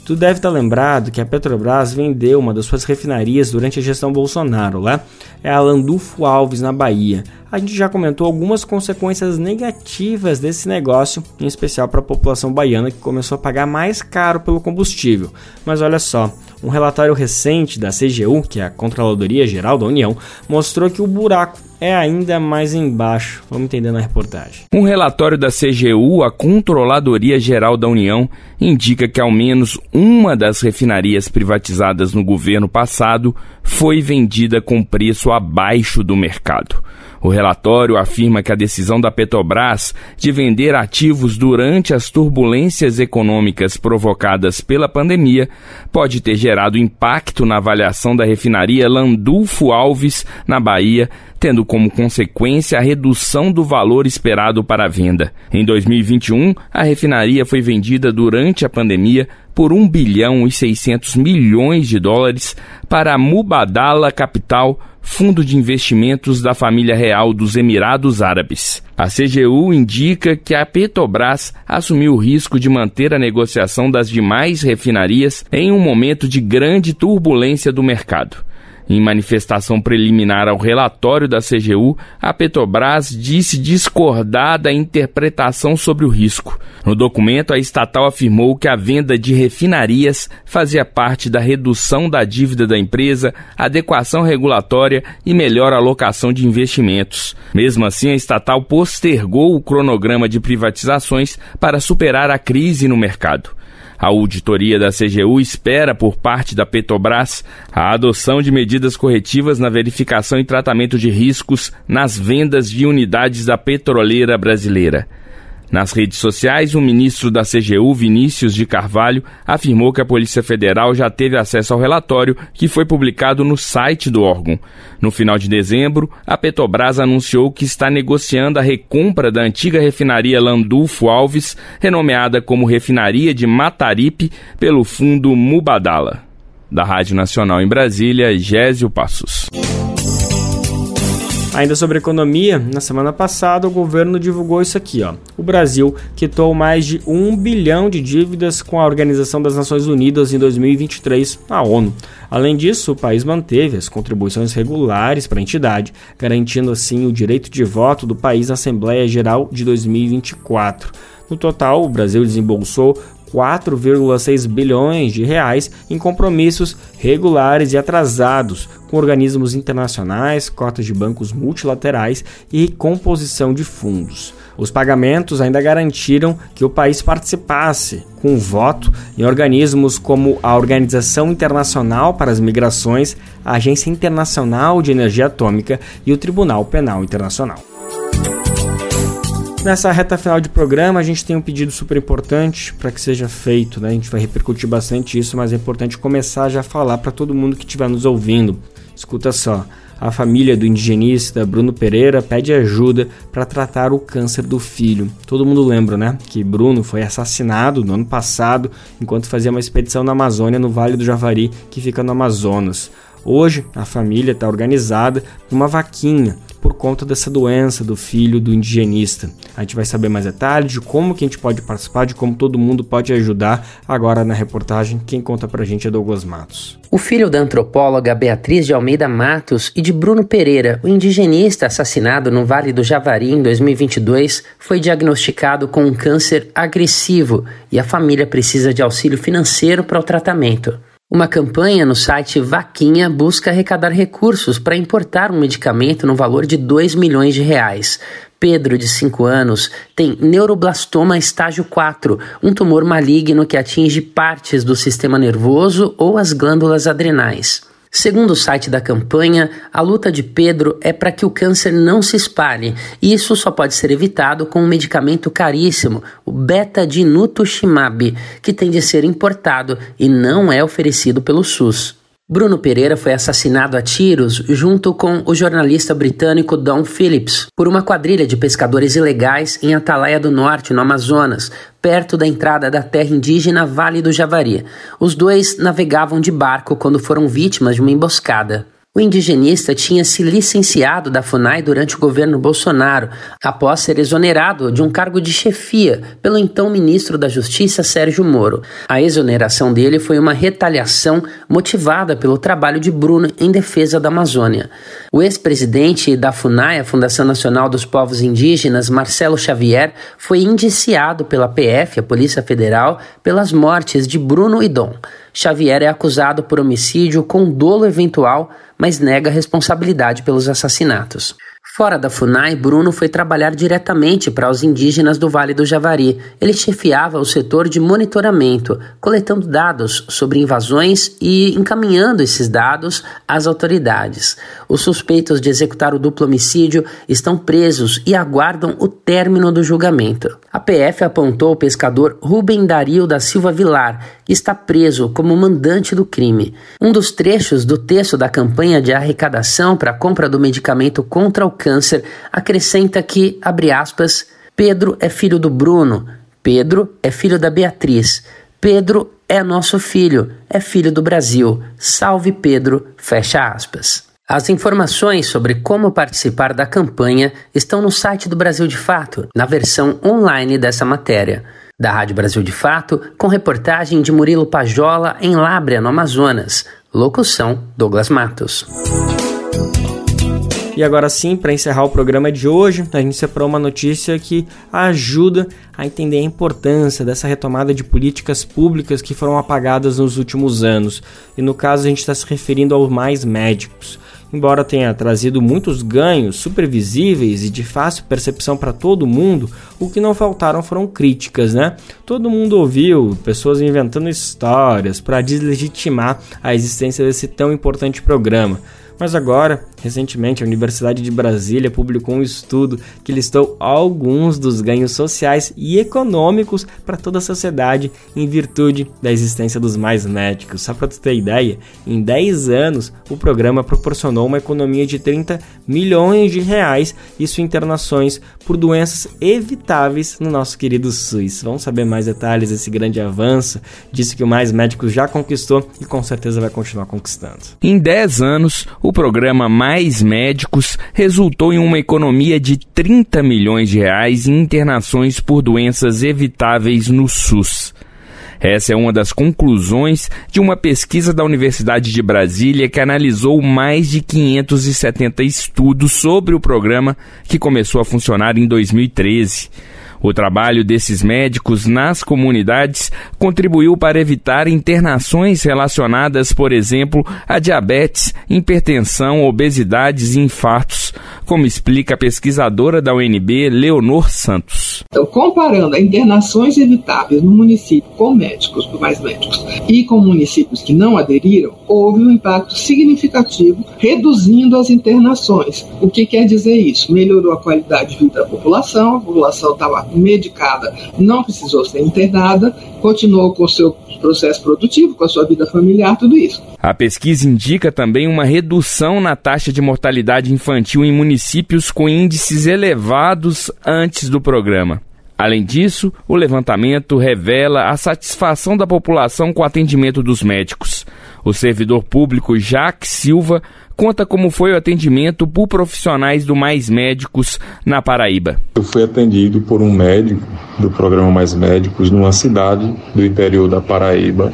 Tu deve estar lembrado que a Petrobras vendeu uma das suas refinarias durante a gestão Bolsonaro, lá é a Landulfo Alves, na Bahia. A gente já comentou algumas consequências negativas desse negócio, em especial para a população baiana que começou a pagar mais caro pelo combustível. Mas olha só, um relatório recente da CGU, que é a Controladoria Geral da União, mostrou que o buraco é ainda mais embaixo. Vamos entender na reportagem. Um relatório da CGU, a Controladoria Geral da União, indica que ao menos uma das refinarias privatizadas no governo passado foi vendida com preço abaixo do mercado. O relatório afirma que a decisão da Petrobras de vender ativos durante as turbulências econômicas provocadas pela pandemia pode ter gerado impacto na avaliação da refinaria Landulfo Alves, na Bahia, tendo como consequência a redução do valor esperado para a venda. Em 2021, a refinaria foi vendida durante a pandemia por 1 bilhão e 600 milhões de dólares para a Mubadala Capital, fundo de investimentos da família real dos Emirados Árabes. A CGU indica que a Petrobras assumiu o risco de manter a negociação das demais refinarias em um momento de grande turbulência do mercado. Em manifestação preliminar ao relatório da CGU, a Petrobras disse discordar da interpretação sobre o risco. No documento, a estatal afirmou que a venda de refinarias fazia parte da redução da dívida da empresa, adequação regulatória e melhor alocação de investimentos. Mesmo assim, a estatal postergou o cronograma de privatizações para superar a crise no mercado. A auditoria da CGU espera, por parte da Petrobras, a adoção de medidas corretivas na verificação e tratamento de riscos nas vendas de unidades da petroleira brasileira. Nas redes sociais, o ministro da CGU, Vinícius de Carvalho, afirmou que a Polícia Federal já teve acesso ao relatório que foi publicado no site do órgão. No final de dezembro, a Petrobras anunciou que está negociando a recompra da antiga refinaria Landulfo Alves, renomeada como Refinaria de Mataripe, pelo fundo Mubadala. Da Rádio Nacional em Brasília, Gésio Passos. Ainda sobre economia, na semana passada o governo divulgou isso aqui, ó. O Brasil quitou mais de um bilhão de dívidas com a Organização das Nações Unidas em 2023, a ONU. Além disso, o país manteve as contribuições regulares para a entidade, garantindo assim o direito de voto do país na Assembleia Geral de 2024. No total, o Brasil desembolsou 4,6 bilhões de reais em compromissos regulares e atrasados com organismos internacionais, cotas de bancos multilaterais e composição de fundos. Os pagamentos ainda garantiram que o país participasse com voto em organismos como a Organização Internacional para as Migrações, a Agência Internacional de Energia Atômica e o Tribunal Penal Internacional. Nessa reta final de programa, a gente tem um pedido super importante para que seja feito, né? A gente vai repercutir bastante isso, mas é importante começar já a falar para todo mundo que estiver nos ouvindo. Escuta só, a família do indigenista Bruno Pereira pede ajuda para tratar o câncer do filho. Todo mundo lembra, né, que Bruno foi assassinado no ano passado enquanto fazia uma expedição na Amazônia, no Vale do Javari, que fica no Amazonas. Hoje, a família está organizada por uma vaquinha por conta dessa doença do filho do indigenista. A gente vai saber mais detalhes de como que a gente pode participar, de como todo mundo pode ajudar. Agora na reportagem, quem conta pra gente é Douglas Matos. O filho da antropóloga Beatriz de Almeida Matos e de Bruno Pereira, o indigenista assassinado no Vale do Javari em 2022, foi diagnosticado com um câncer agressivo e a família precisa de auxílio financeiro para o tratamento. Uma campanha no site Vaquinha busca arrecadar recursos para importar um medicamento no valor de 2 milhões de reais. Pedro, de 5 anos, tem neuroblastoma estágio 4, um tumor maligno que atinge partes do sistema nervoso ou as glândulas adrenais. Segundo o site da campanha, a luta de Pedro é para que o câncer não se espalhe, e isso só pode ser evitado com um medicamento caríssimo, o beta-dinutuximab, que tem de ser importado e não é oferecido pelo SUS. Bruno Pereira foi assassinado a tiros junto com o jornalista britânico Don Phillips por uma quadrilha de pescadores ilegais em Atalaia do Norte, no Amazonas, perto da entrada da terra indígena Vale do Javari. Os dois navegavam de barco quando foram vítimas de uma emboscada. Indigenista tinha se licenciado da FUNAI durante o governo Bolsonaro, após ser exonerado de um cargo de chefia pelo então ministro da Justiça Sérgio Moro. A exoneração dele foi uma retaliação motivada pelo trabalho de Bruno em defesa da Amazônia. O ex-presidente da FUNAI, a Fundação Nacional dos Povos Indígenas, Marcelo Xavier, foi indiciado pela PF, a Polícia Federal, pelas mortes de Bruno e Dom. Xavier é acusado por homicídio com dolo eventual, mas nega responsabilidade pelos assassinatos. Fora da FUNAI, Bruno foi trabalhar diretamente para os indígenas do Vale do Javari. Ele chefiava o setor de monitoramento, coletando dados sobre invasões e encaminhando esses dados às autoridades. Os suspeitos de executar o duplo homicídio estão presos e aguardam o término do julgamento. A PF apontou o pescador Rubem Dario da Silva Vilar, está preso como mandante do crime. Um dos trechos do texto da campanha de arrecadação para a compra do medicamento contra o câncer acrescenta que, abre aspas, Pedro é filho do Bruno, Pedro é filho da Beatriz, Pedro é nosso filho, é filho do Brasil. Salve Pedro, fecha aspas. As informações sobre como participar da campanha estão no site do Brasil de Fato, na versão online dessa matéria. Da Rádio Brasil de Fato, com reportagem de Murilo Pajola em Lábrea, no Amazonas. Locução: Douglas Matos. E agora sim, para encerrar o programa de hoje, a gente separou uma notícia que ajuda a entender a importância dessa retomada de políticas públicas que foram apagadas nos últimos anos. E no caso, a gente está se referindo aos mais médicos. Embora tenha trazido muitos ganhos supervisíveis e de fácil percepção para todo mundo, o que não faltaram foram críticas, né? Todo mundo ouviu pessoas inventando histórias para deslegitimar a existência desse tão importante programa. Mas agora, recentemente, a Universidade de Brasília publicou um estudo que listou alguns dos ganhos sociais e econômicos para toda a sociedade em virtude da existência dos mais médicos. Só para tu ter ideia, em 10 anos o programa proporcionou uma economia de 30 milhões de reais, isso em internações por doenças evitáveis no nosso querido SUS. Vamos saber mais detalhes desse grande avanço, disse que o Mais Médicos já conquistou e com certeza vai continuar conquistando. Em 10 anos, o programa Mais Médicos resultou em uma economia de 30 milhões de reais em internações por doenças evitáveis no SUS. Essa é uma das conclusões de uma pesquisa da Universidade de Brasília que analisou mais de 570 estudos sobre o programa que começou a funcionar em 2013. O trabalho desses médicos nas comunidades contribuiu para evitar internações relacionadas, por exemplo, a diabetes, hipertensão, obesidades e infartos, como explica a pesquisadora da UNB, Leonor Santos. Então, comparando internações evitáveis no município com médicos, por mais médicos, e com municípios que não aderiram, houve um impacto significativo, reduzindo as internações. O que quer dizer isso? Melhorou a qualidade de vida da população, a população estava medicada, não precisou ser internada, continuou com o seu processo produtivo, com a sua vida familiar, tudo isso. A pesquisa indica também uma redução na taxa de mortalidade infantil em municípios com índices elevados antes do programa. Além disso, o levantamento revela a satisfação da população com o atendimento dos médicos. O servidor público Jacques Silva conta como foi o atendimento por profissionais do Mais Médicos na Paraíba. Eu fui atendido por um médico do programa Mais Médicos numa cidade do interior da Paraíba.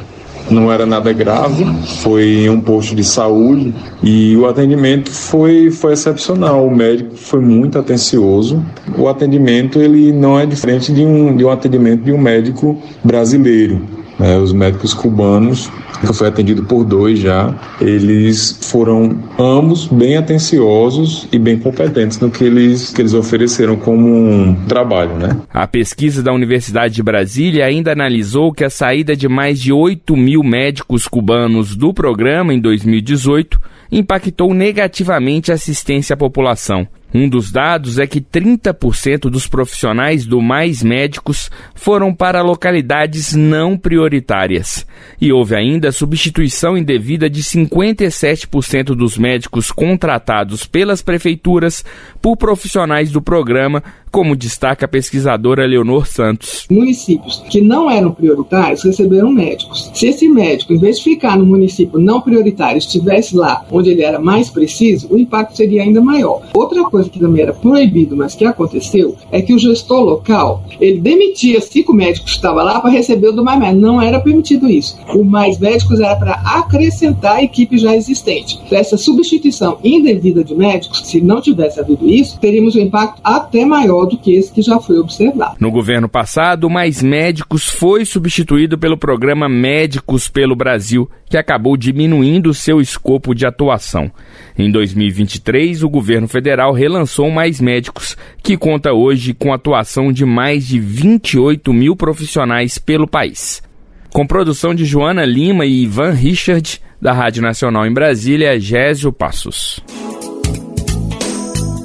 Não era nada grave, foi um posto de saúde e o atendimento foi, foi excepcional. O médico foi muito atencioso. O atendimento ele não é diferente de um, de um atendimento de um médico brasileiro. Né? Os médicos cubanos eu fui atendido por dois já. Eles foram ambos bem atenciosos e bem competentes no que eles, que eles ofereceram como um trabalho, né? A pesquisa da Universidade de Brasília ainda analisou que a saída de mais de 8 mil médicos cubanos do programa em 2018 impactou negativamente a assistência à população. Um dos dados é que 30% dos profissionais do Mais Médicos foram para localidades não prioritárias. E houve ainda a substituição indevida de 57% dos médicos contratados pelas prefeituras por profissionais do programa, como destaca a pesquisadora Leonor Santos. Municípios que não eram prioritários receberam médicos. Se esse médico, em vez de ficar no município não prioritário, estivesse lá onde ele era mais preciso, o impacto seria ainda maior. Outra coisa que também era proibido, mas que aconteceu, é que o gestor local, ele demitia cinco médicos que estavam lá para receber o do mais médico. Não era permitido isso. O mais médicos era para acrescentar a equipe já existente. Essa substituição indevida de médicos, se não tivesse havido isso, teríamos um impacto até maior do que esse que já foi observado. No governo passado, Mais Médicos foi substituído pelo programa Médicos pelo Brasil, que acabou diminuindo seu escopo de atuação. Em 2023, o governo federal relançou Mais Médicos, que conta hoje com atuação de mais de 28 mil profissionais pelo país. Com produção de Joana Lima e Ivan Richard, da Rádio Nacional em Brasília, Gésio Passos.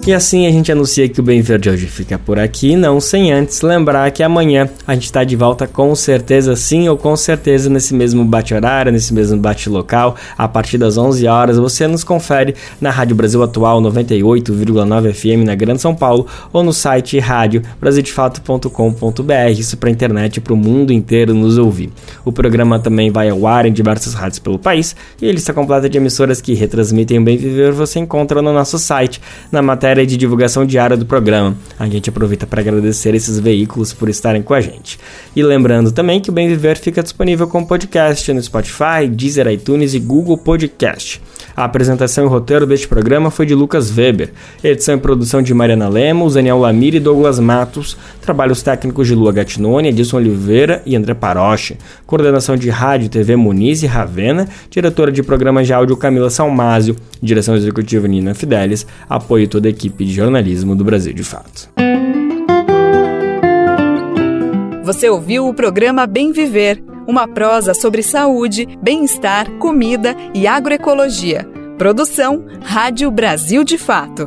E assim a gente anuncia que o Bem Verde hoje fica por aqui, não sem antes lembrar que amanhã a gente está de volta com certeza sim ou com certeza nesse mesmo bate-horário, nesse mesmo bate-local, a partir das 11 horas. Você nos confere na Rádio Brasil Atual 98,9 FM na Grande São Paulo ou no site rádio brasildefato.com.br, isso para a internet e para o mundo inteiro nos ouvir. O programa também vai ao ar em diversas rádios pelo país e a lista completa de emissoras que retransmitem o Bem Viver você encontra no nosso site, na matéria matéria de divulgação diária do programa. A gente aproveita para agradecer esses veículos por estarem com a gente. E lembrando também que o Bem Viver fica disponível como podcast no Spotify, Deezer, iTunes e Google Podcast. A apresentação e roteiro deste programa foi de Lucas Weber, edição e produção de Mariana Lemos, Daniel Lamir e Douglas Matos, trabalhos técnicos de Lua Gatinoni, Edson Oliveira e André Paroche, coordenação de rádio e TV Muniz e Ravena, diretora de programas de áudio Camila Salmásio, direção executiva Nina Fidelis, apoio toda a equipe de jornalismo do Brasil de Fato. Você ouviu o programa Bem Viver, uma prosa sobre saúde, bem-estar, comida e agroecologia. Produção Rádio Brasil de Fato.